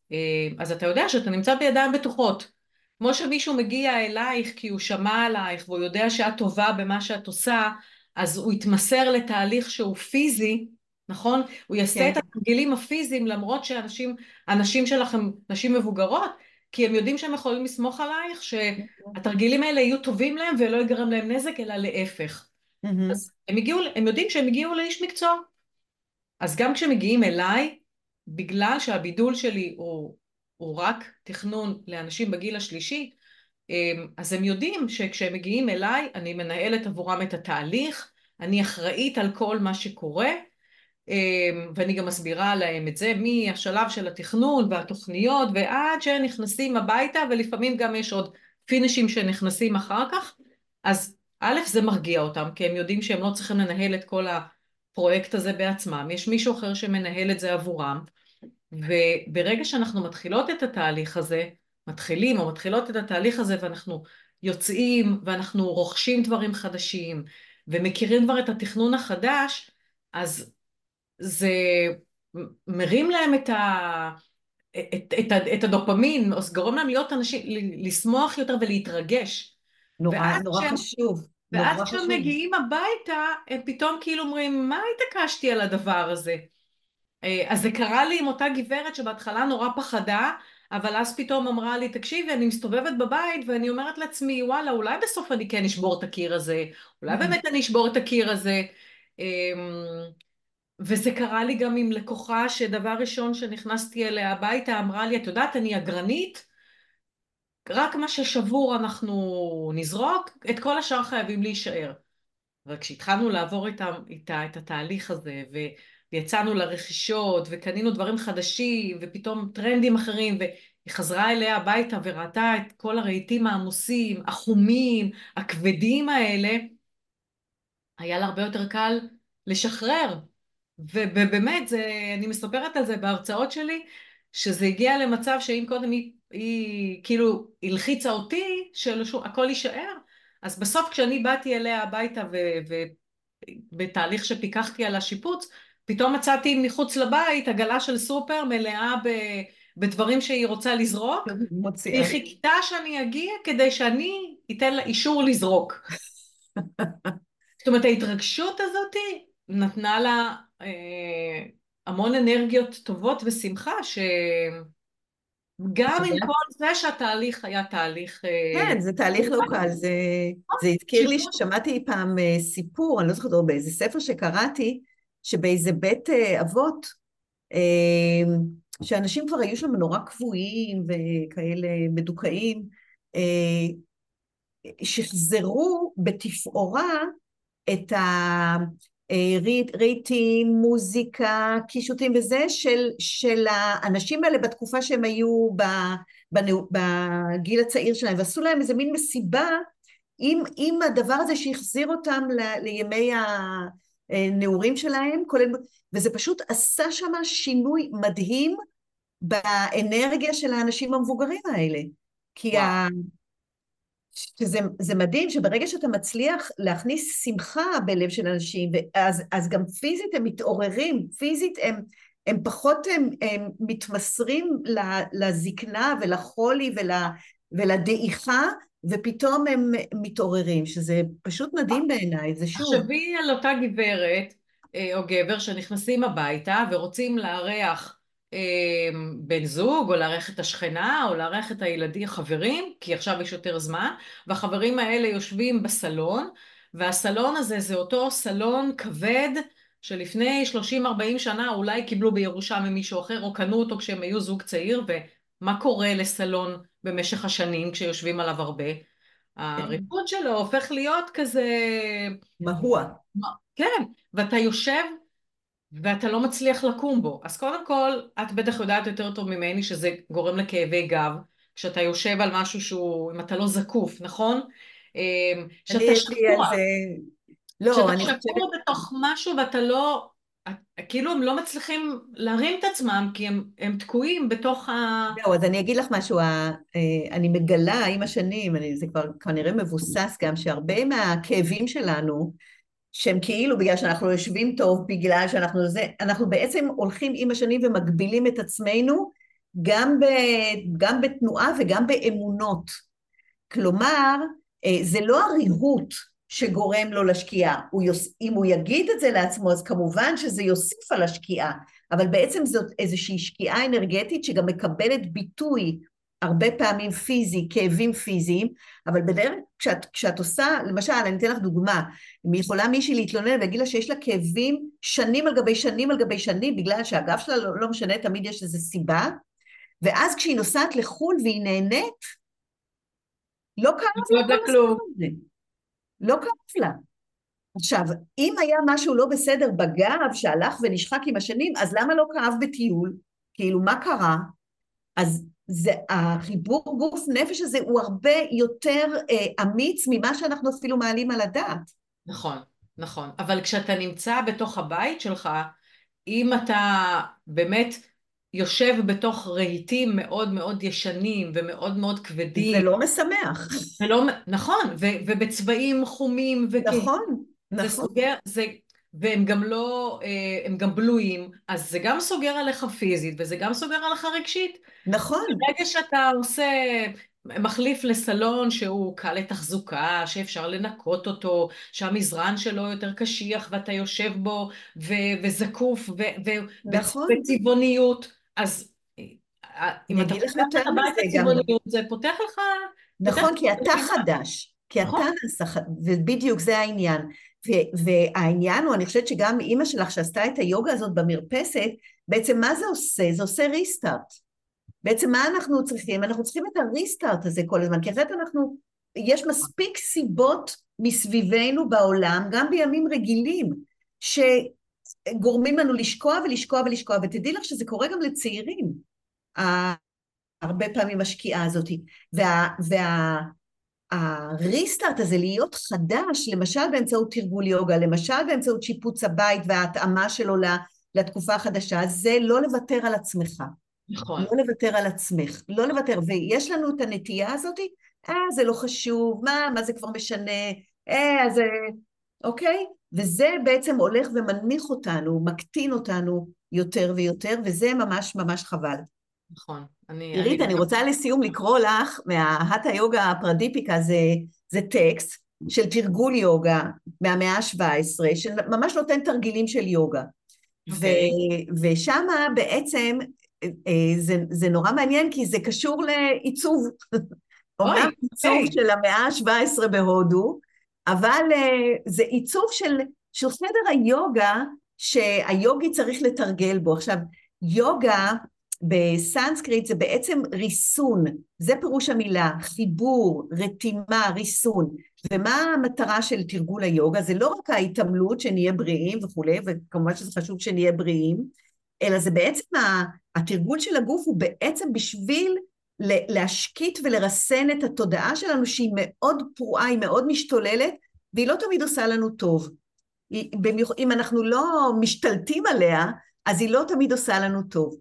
אז אתה יודע שאתה נמצא בידיים בטוחות. כמו שמישהו מגיע אלייך כי הוא שמע עלייך והוא יודע שאת טובה במה שאת עושה, אז הוא יתמסר לתהליך שהוא פיזי, נכון? הוא יעשה כן. את התרגילים הפיזיים למרות שאנשים, הנשים שלכם נשים מבוגרות, כי הם יודעים שהם יכולים לסמוך עלייך, שהתרגילים האלה יהיו טובים להם ולא ייגרם להם נזק, אלא להפך. Mm-hmm. אז הם, הגיעו, הם יודעים שהם הגיעו לאיש מקצוע. אז גם כשמגיעים אליי, בגלל שהבידול שלי הוא, הוא רק תכנון לאנשים בגיל השלישי, אמ, אז הם יודעים שכשהם מגיעים אליי, אני מנהלת עבורם את התהליך, אני אחראית על כל מה שקורה, אמ, ואני גם מסבירה להם את זה מהשלב של התכנון והתוכניות ועד שהם נכנסים הביתה, ולפעמים גם יש עוד פינישים שנכנסים אחר כך, אז א', זה מרגיע אותם, כי הם יודעים שהם לא צריכים לנהל את כל הפרויקט הזה בעצמם, יש מישהו אחר שמנהל את זה עבורם, וברגע שאנחנו מתחילות את התהליך הזה, מתחילים או מתחילות את התהליך הזה ואנחנו יוצאים ואנחנו רוכשים דברים חדשים ומכירים כבר את התכנון החדש, אז זה מרים להם את, ה... את, את, את הדופמין, או גורם להם להיות אנשים, לשמוח יותר ולהתרגש. נורא, נורא שהם, חשוב. ואז כשהם מגיעים הביתה, הם פתאום כאילו אומרים, מה התעקשתי על הדבר הזה? אה, אז זה קרה לי עם אותה גברת שבהתחלה נורא פחדה, אבל אז פתאום אמרה לי, תקשיבי, אני מסתובבת בבית ואני אומרת לעצמי, וואלה, אולי בסוף אני כן אשבור את הקיר הזה, אולי mm-hmm. באמת אני אשבור את הקיר הזה. אמ, וזה קרה לי גם עם לקוחה שדבר ראשון שנכנסתי אליה הביתה אמרה לי, את יודעת, אני אגרנית, רק מה ששבור אנחנו נזרוק, את כל השאר חייבים להישאר. וכשהתחלנו לעבור איתה, איתה את התהליך הזה. ויצאנו לרכישות וקנינו דברים חדשים ופתאום טרנדים אחרים והיא חזרה אליה הביתה וראתה את כל הרהיטים העמוסים, החומים, הכבדים האלה, היה לה הרבה יותר קל לשחרר. ובאמת, זה, אני מספרת על זה בהרצאות שלי, שזה הגיע למצב שאם קודם היא, היא כאילו הלחיצה אותי, שהכל יישאר, אז בסוף כשאני באתי אליה הביתה ובתהליך שפיקחתי על השיפוץ, פתאום מצאתי מחוץ לבית עגלה של סופר מלאה ב... בדברים שהיא רוצה לזרוק, מוציאה. היא חיכתה שאני אגיע כדי שאני אתן לה אישור לזרוק. זאת אומרת, ההתרגשות הזאת נתנה לה אה, המון אנרגיות טובות ושמחה, שגם עם כל זה שהתהליך היה תהליך... אה, כן, זה תהליך לא קל, זה, זה הזכיר לי ששמעתי פעם אה, סיפור, אני לא זוכרת, באיזה ספר שקראתי, שבאיזה בית אה, אבות, שאנשים כבר היו שם נורא קבועים וכאלה מדוכאים, שחזרו בתפאורה את הרהיטים, מוזיקה, קישוטים וזה, של, של האנשים האלה בתקופה שהם היו בגיל הצעיר שלהם, ועשו להם איזה מין מסיבה עם, עם הדבר הזה שהחזיר אותם ל, לימי הנעורים שלהם, כולל, וזה פשוט עשה שם שינוי מדהים באנרגיה של האנשים המבוגרים האלה. כי וואו. ה... שזה זה מדהים שברגע שאתה מצליח להכניס שמחה בלב של אנשים, אז, אז גם פיזית הם מתעוררים, פיזית הם, הם פחות הם, הם מתמסרים לזקנה ולחולי ול, ולדעיכה, ופתאום הם מתעוררים, שזה פשוט מדהים בעיניי, זה שוב. תחשבי על אותה גברת אה, או גבר שנכנסים הביתה ורוצים לארח בן זוג, או לארח את השכנה, או לארח את הילדים, החברים, כי עכשיו יש יותר זמן, והחברים האלה יושבים בסלון, והסלון הזה זה אותו סלון כבד שלפני 30-40 שנה אולי קיבלו בירושה ממישהו אחר, או קנו אותו כשהם היו זוג צעיר, ומה קורה לסלון במשך השנים כשיושבים עליו הרבה? הריקוד שלו הופך להיות כזה... מהוע. כן, ואתה יושב ואתה לא מצליח לקום בו. אז קודם כל, את בטח יודעת יותר טוב ממני שזה גורם לכאבי גב, כשאתה יושב על משהו שהוא, אם אתה לא זקוף, נכון? אמ, שאתה שקוע. לא. שאתה שקוע בתוך משהו ואתה לא... כאילו הם לא מצליחים להרים את עצמם כי הם, הם תקועים בתוך ה... זהו, אז אני אגיד לך משהו, אה, אני מגלה עם השנים, אני, זה כבר כנראה מבוסס גם, שהרבה מהכאבים שלנו, שהם כאילו בגלל שאנחנו יושבים טוב, בגלל שאנחנו זה, אנחנו בעצם הולכים עם השנים ומגבילים את עצמנו גם, ב, גם בתנועה וגם באמונות. כלומר, אה, זה לא הריהוט שגורם לו לשקיעה. הוא יוס, אם הוא יגיד את זה לעצמו, אז כמובן שזה יוסיף על השקיעה, אבל בעצם זאת איזושהי שקיעה אנרגטית שגם מקבלת ביטוי הרבה פעמים פיזי, כאבים פיזיים, אבל בדרך כשאת, כשאת עושה, למשל, אני אתן לך דוגמה, אם יכולה מישהי להתלונן ולהגיד לה שיש לה כאבים שנים על גבי שנים על גבי שנים, בגלל שהגב שלה לא, לא משנה, תמיד יש איזו סיבה, ואז כשהיא נוסעת לחו"ל והיא נהנית, לא כאב לה כלום. לא כאב לה. עכשיו, אם היה משהו לא בסדר בגב שהלך ונשחק עם השנים, אז למה לא כאב בטיול? כאילו, מה קרה? אז זה החיבור גוף נפש הזה הוא הרבה יותר אה, אמיץ ממה שאנחנו אפילו מעלים על הדעת. נכון, נכון. אבל כשאתה נמצא בתוך הבית שלך, אם אתה באמת יושב בתוך רהיטים מאוד מאוד ישנים ומאוד מאוד כבדים. זה לא משמח. זה לא, נכון, ו, ובצבעים חומים. נכון, נכון. זה סוגר, זה, והם גם לא, אה, הם גם בלויים, אז זה גם סוגר עליך פיזית וזה גם סוגר עליך רגשית. נכון. ברגע שאתה עושה, מחליף לסלון שהוא קל לתחזוקה, שאפשר לנקות אותו, שהמזרן שלו יותר קשיח ואתה יושב בו ו- וזקוף ובצבעוניות, נכון. אז אה, אם אתה פותח את הבית בצבעוניות, זה פותח לך... נכון, כי אתה חדש. כי אתה נכון. נעשה, ובדיוק זה העניין. והעניין הוא, אני חושבת שגם אימא שלך שעשתה את היוגה הזאת במרפסת, בעצם מה זה עושה? זה עושה ריסטארט. בעצם מה אנחנו צריכים? אנחנו צריכים את הריסטארט הזה כל הזמן, כי אחרת אנחנו, יש מספיק סיבות מסביבנו בעולם, גם בימים רגילים, שגורמים לנו לשקוע ולשקוע ולשקוע, ותדעי לך שזה קורה גם לצעירים, הרבה פעמים השקיעה הזאת. וה, וה, הריסטארט הזה להיות חדש, למשל באמצעות תרגול יוגה, למשל באמצעות שיפוץ הבית וההתאמה שלו לתקופה החדשה, זה לא לוותר על עצמך. נכון. לא לוותר על עצמך, לא לוותר. ויש לנו את הנטייה הזאת, אה, זה לא חשוב, מה, מה זה כבר משנה, אה, אז... אוקיי? וזה בעצם הולך ומנמיך אותנו, מקטין אותנו יותר ויותר, וזה ממש ממש חבל. נכון. אני... עירית, אני, רוצה לסיום לקרוא לך מההטה יוגה הפרדיפיקה, זה, זה טקסט של תרגול יוגה מהמאה ה-17, שממש נותן תרגילים של יוגה. Okay. אוקיי. ושם בעצם אה, זה, זה נורא מעניין כי זה קשור לעיצוב. אומנם עיצוב okay. של המאה ה-17 בהודו, אבל אה, זה עיצוב של, של חדר היוגה שהיוגי צריך לתרגל בו. עכשיו, יוגה בסנסקריט זה בעצם ריסון, זה פירוש המילה, חיבור, רתימה, ריסון. ומה המטרה של תרגול היוגה? זה לא רק ההתעמלות שנהיה בריאים וכולי, וכמובן שזה חשוב שנהיה בריאים, אלא זה בעצם, התרגול של הגוף הוא בעצם בשביל להשקיט ולרסן את התודעה שלנו שהיא מאוד פרועה, היא מאוד משתוללת, והיא לא תמיד עושה לנו טוב. אם אנחנו לא משתלטים עליה, אז היא לא תמיד עושה לנו טוב.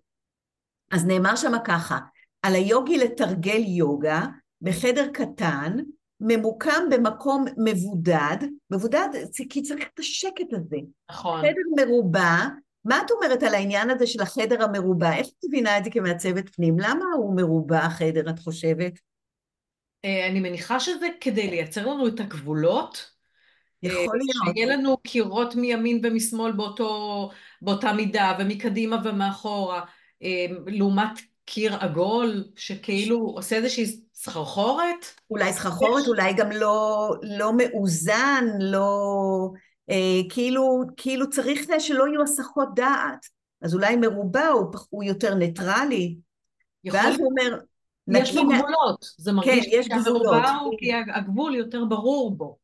אז נאמר שם ככה, על היוגי לתרגל יוגה בחדר קטן, ממוקם במקום מבודד, מבודד כי צריך את השקט הזה. נכון. חדר מרובע, מה את אומרת על העניין הזה של החדר המרובע? איך את מבינה את זה כמעצבת פנים? למה הוא מרובע החדר, את חושבת? אה, אני מניחה שזה כדי לייצר לנו את הגבולות. יכול אה, להיות. שיהיה לנו קירות מימין ומשמאל באותו, באותה מידה, ומקדימה ומאחורה, לעומת קיר עגול, שכאילו עושה איזושהי סחרחורת? אולי סחרחורת, אולי גם לא, לא מאוזן, לא... אה, כאילו, כאילו צריך שלא יהיו הסחות דעת. אז אולי מרובע הוא, הוא יותר ניטרלי. ואז הוא אומר... יש לו גבולות, זה מרגיש כן, יש גבולות. הוא כי הגבול יותר ברור בו.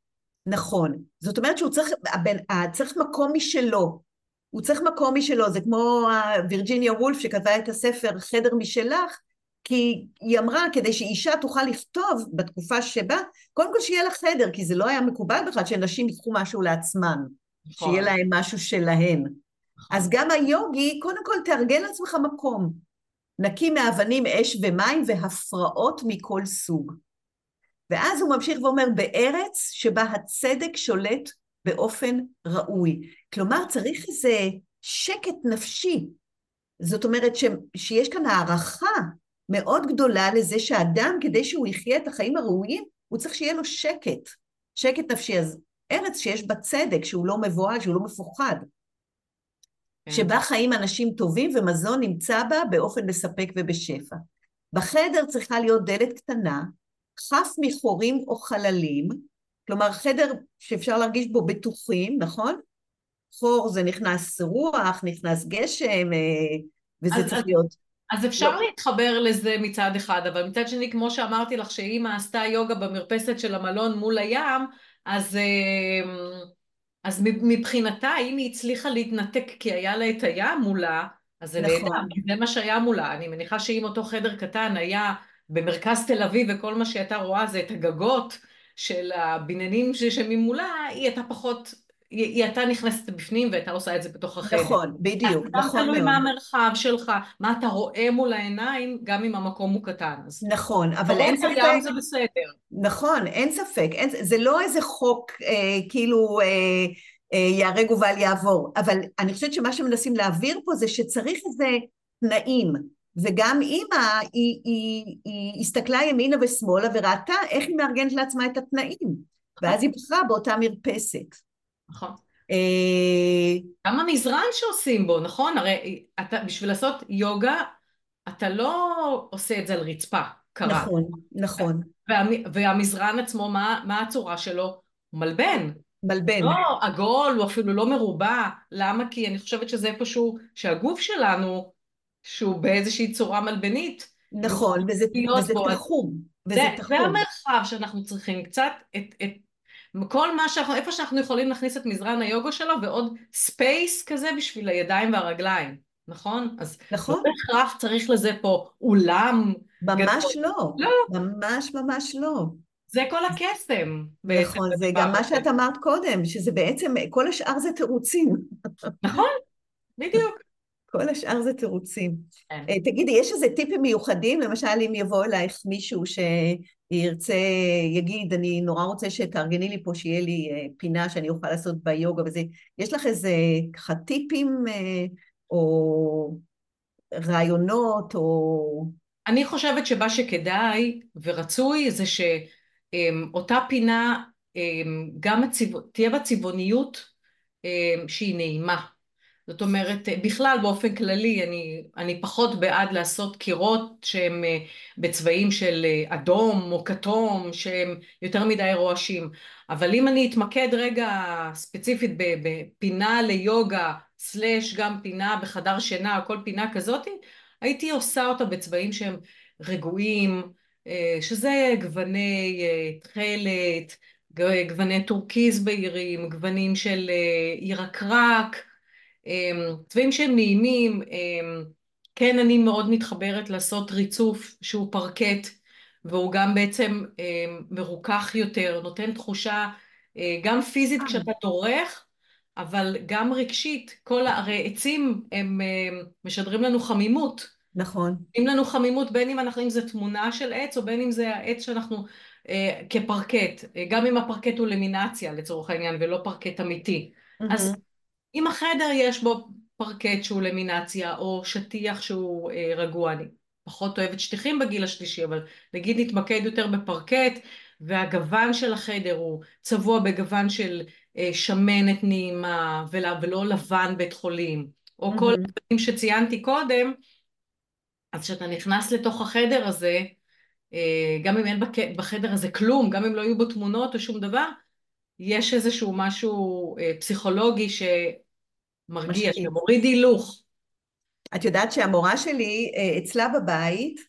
נכון. זאת אומרת שהוא צריך, הבן, צריך מקום משלו. הוא צריך מקום משלו, זה כמו וירג'יניה וולף שכתבה את הספר חדר משלך, כי היא אמרה, כדי שאישה תוכל לכתוב בתקופה שבה, קודם כל שיהיה לה חדר, כי זה לא היה מקובל בכלל שנשים ייקחו משהו לעצמן, נכון. שיהיה להם משהו שלהן. נכון. אז גם היוגי, קודם כל תארגן לעצמך מקום. נקי מאבנים, אש ומים והפרעות מכל סוג. ואז הוא ממשיך ואומר, בארץ שבה הצדק שולט באופן ראוי. כלומר, צריך איזה שקט נפשי. זאת אומרת ש, שיש כאן הערכה מאוד גדולה לזה שאדם, כדי שהוא יחיה את החיים הראויים, הוא צריך שיהיה לו שקט, שקט נפשי. אז ארץ שיש בה צדק, שהוא לא מבוהל, שהוא לא מפוחד. כן. שבה חיים אנשים טובים ומזון נמצא בה באופן מספק ובשפע. בחדר צריכה להיות דלת קטנה, חף מחורים או חללים, כלומר חדר שאפשר להרגיש בו בטוחים, נכון? חור זה נכנס רוח, נכנס גשם, אה, וזה אז, צריך להיות... אז אפשר לא. להתחבר לזה מצד אחד, אבל מצד שני, כמו שאמרתי לך, שאימא עשתה יוגה במרפסת של המלון מול הים, אז, אה, אז מבחינתה, אם היא הצליחה להתנתק כי היה לה את הים מולה, אז זה נכון. נהדר, כי זה מה שהיה מולה. אני מניחה שאם אותו חדר קטן היה במרכז תל אביב וכל מה שהיא הייתה רואה זה את הגגות של הבניינים שממולה, היא הייתה פחות, היא, היא הייתה נכנסת בפנים והייתה עושה את זה בתוך החדר. נכון, בדיוק, נכון מאוד. תלוי מה המרחב שלך, מה אתה רואה מול העיניים, גם אם המקום הוא קטן. נכון, אבל אין ספק... זה בסדר. נכון, אין ספק, אין, זה לא איזה חוק אה, כאילו... אה, אה, ייהרג ובל יעבור, אבל אני חושבת שמה שמנסים להעביר פה זה שצריך איזה תנאים, וגם אימא, היא, היא, היא הסתכלה ימינה ושמאלה וראתה איך היא מארגנת לעצמה את התנאים, ואז היא בחרה באותה מרפסת. נכון. אה, גם המזרן שעושים בו, נכון? הרי אתה, בשביל לעשות יוגה, אתה לא עושה את זה על רצפה קרה. נכון, נכון. וה, והמזרן עצמו, מה, מה הצורה שלו? מלבן. מלבן. לא עגול, הוא אפילו לא מרובע. למה? כי אני חושבת שזה איפשהו, שהגוף שלנו שהוא באיזושהי צורה מלבנית. נכון, וזה, וזה תחום. וזה זה, תחום. זה המרחב שאנחנו צריכים קצת, את, את כל מה שאנחנו, איפה שאנחנו יכולים להכניס את מזרן היוגה שלו ועוד space כזה בשביל הידיים והרגליים, נכון? אז נכון. לא בהכרח צריך לזה פה אולם. ממש גדול. לא. לא. ממש ממש לא. זה כל הקסם. נכון, זה גם מה שאת אמרת קודם, שזה בעצם, כל השאר זה תירוצים. נכון, בדיוק. כל השאר זה תירוצים. כן. אה, תגידי, יש איזה טיפים מיוחדים? למשל, אם יבוא אלייך מישהו שירצה, יגיד, אני נורא רוצה שתארגני לי פה, שיהיה לי אה, פינה שאני אוכל לעשות בה יוגה וזה, יש לך איזה ככה טיפים אה, או רעיונות או... אני חושבת שמה שכדאי ורצוי זה שאותה פינה גם הצבע... תהיה בה צבעוניות שהיא נעימה. זאת אומרת, בכלל באופן כללי אני, אני פחות בעד לעשות קירות שהם אה, בצבעים של אה, אדום או כתום, שהם יותר מדי רועשים. אבל אם אני אתמקד רגע ספציפית בפינה ליוגה, slash גם פינה בחדר שינה כל פינה כזאתי, הייתי עושה אותה בצבעים שהם רגועים, אה, שזה גווני אה, תכלת, גווני טורקיז בהירים, גוונים של אה, ירקרק, צבעים שהם נעימים, כן אני מאוד מתחברת לעשות ריצוף שהוא פרקט והוא גם בעצם מרוכך יותר, נותן תחושה גם פיזית כשאתה דורך אבל גם רגשית, כל הרי עצים הם משדרים לנו חמימות. נכון. אם לנו חמימות בין אם אנחנו, אם זה תמונה של עץ או בין אם זה העץ שאנחנו אה, כפרקט, גם אם הפרקט הוא למינציה לצורך העניין ולא פרקט אמיתי. Mm-hmm. אז אם החדר יש בו פרקט שהוא למינציה או שטיח שהוא אה, רגוע, אני פחות אוהבת שטיחים בגיל השלישי, אבל נגיד נתמקד יותר בפרקט והגוון של החדר הוא צבוע בגוון של אה, שמנת נעימה ולא לבן בית חולים, או mm-hmm. כל הדברים שציינתי קודם, אז כשאתה נכנס לתוך החדר הזה, אה, גם אם אין בחדר הזה כלום, גם אם לא יהיו בו תמונות או שום דבר, יש איזשהו משהו אה, פסיכולוגי שמרגיע, שמוריד הילוך. את יודעת שהמורה שלי, אצלה בבית,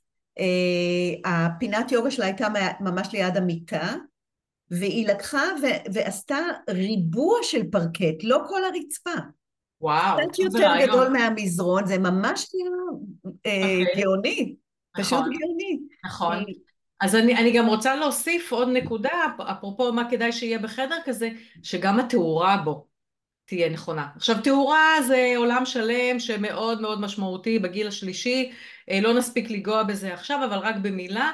הפינת יוגה שלה הייתה ממש ליד המיטה, והיא לקחה ו- ועשתה ריבוע של פרקט, לא כל הרצפה. וואו, קצת יותר גדול מהמזרון, זה ממש כאילו אה, אוקיי. גאוני, פשוט נכון. גאוני. נכון. אז אני, אני גם רוצה להוסיף עוד נקודה, אפרופו מה כדאי שיהיה בחדר כזה, שגם התאורה בו תהיה נכונה. עכשיו תאורה זה עולם שלם שמאוד מאוד משמעותי בגיל השלישי, אה, לא נספיק לנגוע בזה עכשיו, אבל רק במילה,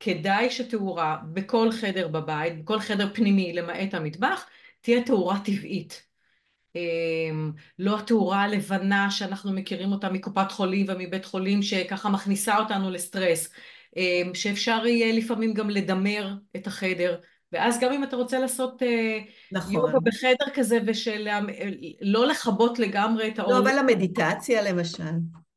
כדאי שתאורה בכל חדר בבית, בכל חדר פנימי למעט המטבח, תהיה תאורה טבעית. אמ, לא התאורה הלבנה שאנחנו מכירים אותה מקופת חולים ומבית חולים שככה מכניסה אותנו לסטרס, אמ, שאפשר יהיה לפעמים גם לדמר את החדר, ואז גם אם אתה רוצה לעשות אה, נכון. יוגה בחדר כזה ושלא לכבות לגמרי את האור. לא, אבל המדיטציה למשל.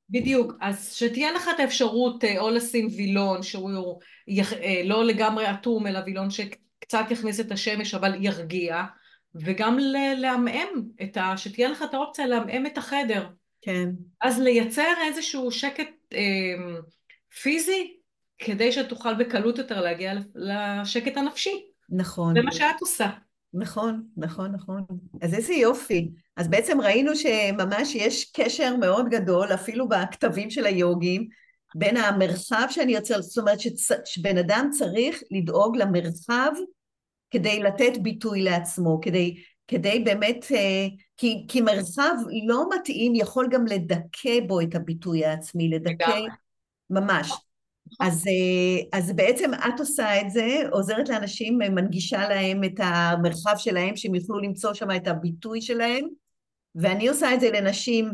בדיוק, אז שתהיה לך את האפשרות אה, או לשים וילון שהוא אה, לא לגמרי אטום אלא וילון שקצת יכניס את השמש אבל ירגיע וגם לעמעם את ה... שתהיה לך את האופציה לעמעם את החדר. כן. אז לייצר איזשהו שקט אה, פיזי כדי שתוכל בקלות יותר להגיע לשקט הנפשי. נכון. זה מה שאת עושה. נכון, נכון, נכון. אז איזה יופי. אז בעצם ראינו שממש יש קשר מאוד גדול, אפילו בכתבים של היוגים, בין המרחב שאני יוצרת, זאת אומרת שצ... שבן אדם צריך לדאוג למרחב כדי לתת ביטוי לעצמו, כדי, כדי באמת, אה, כי, כי מרחב לא מתאים יכול גם לדכא בו את הביטוי העצמי, לדכא ממש. אז, אה, אז בעצם את עושה את זה, עוזרת לאנשים, מנגישה להם את המרחב שלהם, שהם יוכלו למצוא שם את הביטוי שלהם, ואני עושה את זה לנשים,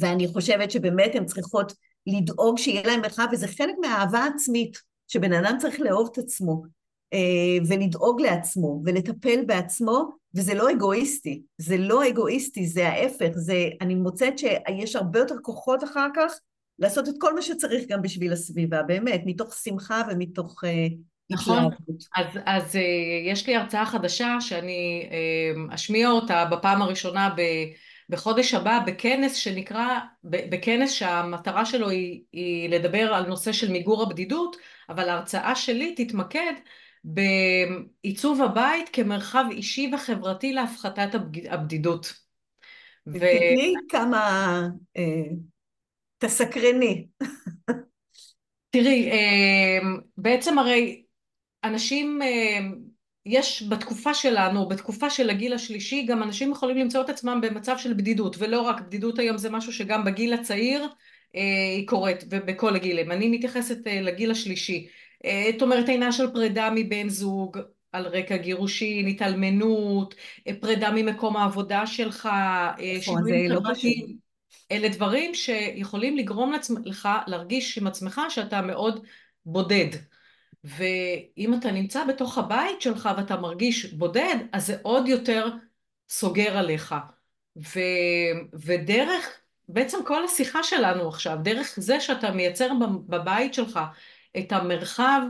ואני חושבת שבאמת הן צריכות לדאוג שיהיה להם מרחב, וזה חלק מהאהבה העצמית, שבן אדם צריך לאהוב את עצמו, אה, ולדאוג לעצמו, ולטפל בעצמו, וזה לא אגואיסטי, זה לא אגואיסטי, זה ההפך, זה, אני מוצאת שיש הרבה יותר כוחות אחר כך לעשות את כל מה שצריך גם בשביל הסביבה, באמת, מתוך שמחה ומתוך... uh, נכון, אז, אז uh, יש לי הרצאה חדשה שאני uh, אשמיע אותה בפעם הראשונה ב, בחודש הבא בכנס שנקרא, בכנס שהמטרה שלו היא, היא לדבר על נושא של מיגור הבדידות, אבל ההרצאה שלי תתמקד בעיצוב הבית כמרחב אישי וחברתי להפחתת הבדידות. תתני כמה... תסקרני. תראי, אמ, בעצם הרי אנשים, אמ, יש בתקופה שלנו, בתקופה של הגיל השלישי, גם אנשים יכולים למצוא את עצמם במצב של בדידות, ולא רק בדידות היום זה משהו שגם בגיל הצעיר אה, היא קורית, ובכל הגילים. אני מתייחסת אה, לגיל השלישי. אה, זאת אומרת, עינה של פרידה מבן זוג, על רקע גירושין, התאלמנות, פרידה ממקום העבודה שלך, זה לא פשוט. אלה דברים שיכולים לגרום לך להרגיש עם עצמך שאתה מאוד בודד. ואם אתה נמצא בתוך הבית שלך ואתה מרגיש בודד, אז זה עוד יותר סוגר עליך. ו... ודרך, בעצם כל השיחה שלנו עכשיו, דרך זה שאתה מייצר בבית שלך את המרחב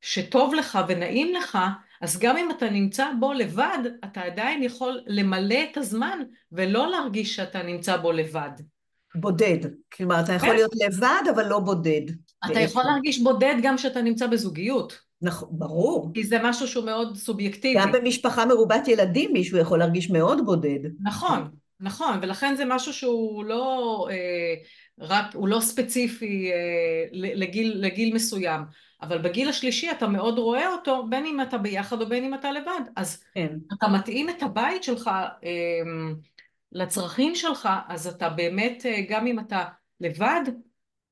שטוב לך ונעים לך, אז גם אם אתה נמצא בו לבד, אתה עדיין יכול למלא את הזמן ולא להרגיש שאתה נמצא בו לבד. בודד. כלומר, אתה יכול כן. להיות לבד, אבל לא בודד. אתה בעצם. יכול להרגיש בודד גם כשאתה נמצא בזוגיות, נכון, ברור. כי זה משהו שהוא מאוד סובייקטיבי. גם במשפחה מרובת ילדים מישהו יכול להרגיש מאוד בודד. נכון, נכון, ולכן זה משהו שהוא לא אה, רק, הוא לא ספציפי אה, לגיל, לגיל מסוים, אבל בגיל השלישי אתה מאוד רואה אותו, בין אם אתה ביחד או בין אם אתה לבד, אז כן. אתה מתאים את הבית שלך אה, לצרכים שלך, אז אתה באמת, אה, גם אם אתה לבד,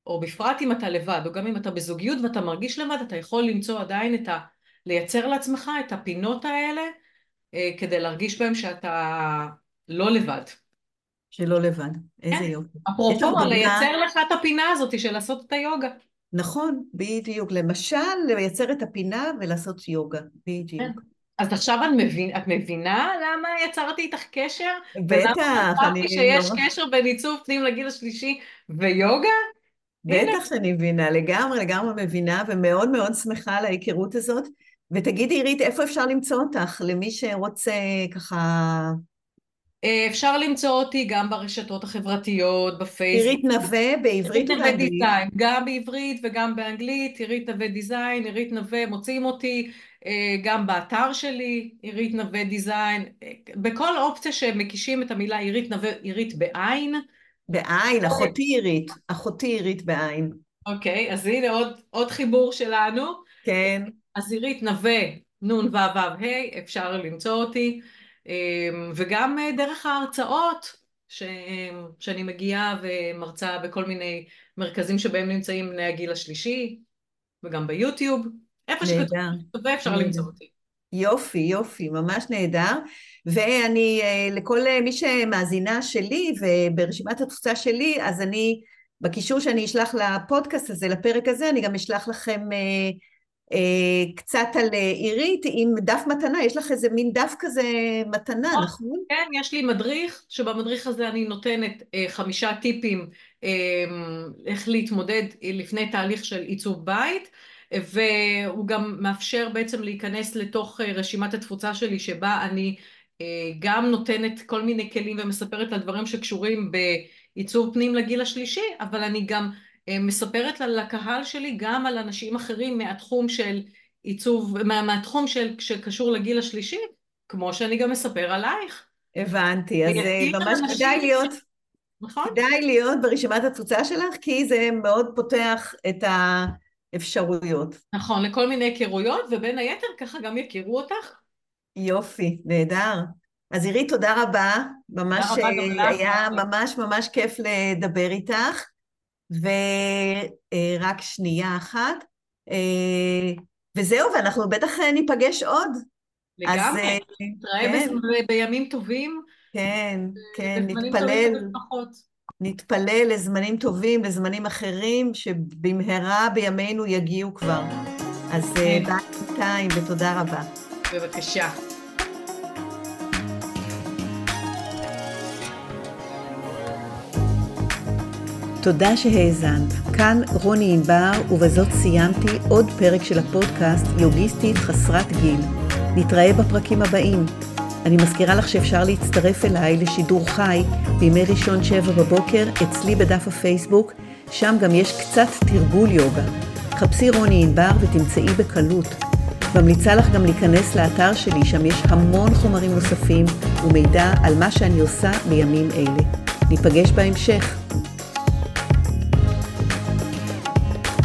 או בפרט אם אתה לבד, או גם אם אתה בזוגיות ואתה מרגיש לבד, אתה יכול למצוא עדיין את ה... לייצר לעצמך את הפינות האלה, אה, כדי להרגיש בהם שאתה לא לבד. שלא לבד. איזה כן. יופי. אפרופו, דוגמה? לייצר לך את הפינה הזאת של לעשות את היוגה. נכון, בדיוק. למשל, לייצר את הפינה ולעשות יוגה. בדיוק. כן. אז עכשיו את, מבין, את מבינה למה יצרתי איתך קשר? בטח, ולמה אני חשבתי שיש נורא- קשר בין עיצוב פנים לגיל השלישי ויוגה? בטח שאני מבינה, לגמרי, לגמרי מבינה, ומאוד מאוד שמחה על ההיכרות הזאת. ותגידי, עירית, איפה אפשר למצוא אותך? למי שרוצה ככה... אה, אפשר למצוא אותי גם ברשתות החברתיות, בפייסבוק. עירית נווה, בעברית עירית נווה ובאנגלית. דיזיין, גם בעברית וגם באנגלית, עירית נווה דיזיין, עירית נווה, מוצאים אותי גם באתר שלי, עירית נווה דיזיין, אה, בכל אופציה שמקישים את המילה עירית נווה, עירית בעין, בעין, אחותי עירית, אחותי עירית בעין. אוקיי, אז הנה עוד, עוד חיבור שלנו, כן, אז עירית נווה, נון וו וו ה', אפשר למצוא אותי, אה, וגם אה, דרך ההרצאות ש, שאני מגיעה ומרצה בכל מיני מרכזים שבהם נמצאים בני הגיל השלישי, וגם ביוטיוב, איפה שכתוב. נווה אפשר. למצוא אותי. יופי, יופי, ממש נהדר. ואני, אה, לכל אה, מי שמאזינה שלי וברשימת התפוצה שלי, אז אני, בקישור שאני אשלח לפודקאסט הזה, לפרק הזה, אני גם אשלח לכם אה, אה, קצת על אה, עירית עם דף מתנה, יש לך איזה מין דף כזה מתנה, נכון. נכון? כן, יש לי מדריך, שבמדריך הזה אני נותנת אה, חמישה טיפים אה, איך להתמודד לפני תהליך של עיצוב בית, והוא גם מאפשר בעצם להיכנס לתוך אה, רשימת התפוצה שלי, שבה אני אה, גם נותנת כל מיני כלים ומספרת על דברים שקשורים בעיצוב פנים לגיל השלישי, אבל אני גם אה, מספרת לקהל שלי גם על אנשים אחרים מהתחום של עיצוב, מה, מהתחום של, שקשור לגיל השלישי, כמו שאני גם מספר עלייך, הבנתי, אז ממש כדאי להיות, נכון? כדאי להיות ברשימת התפוצה שלך, כי זה מאוד פותח את האפשרויות. נכון, לכל מיני היכרויות, ובין היתר ככה גם יכירו אותך. יופי, נהדר. אז עירית, תודה רבה. ממש תודה רבה לך, היה אורלי. ממש ממש כיף לדבר איתך. ורק שנייה אחת. אה, וזהו, ואנחנו בטח אה, ניפגש עוד. לגמרי. אה, נתראה כן. בימים טובים, כן, כן, נתפלל, טובים. נתפלל לזמנים טובים, לזמנים אחרים, שבמהרה בימינו יגיעו כבר. אז אה, כן. ביי בינתיים, ותודה רבה. בבקשה. תודה שהאזנת. כאן רוני ענבר, ובזאת סיימתי עוד פרק של הפודקאסט יוגיסטית חסרת גיל. נתראה בפרקים הבאים. אני מזכירה לך שאפשר להצטרף אליי לשידור חי בימי ראשון שבע בבוקר אצלי בדף הפייסבוק, שם גם יש קצת תרגול יוגה. חפשי רוני ענבר ותמצאי בקלות. ממליצה לך גם להיכנס לאתר שלי, שם יש המון חומרים נוספים ומידע על מה שאני עושה בימים אלה. ניפגש בהמשך.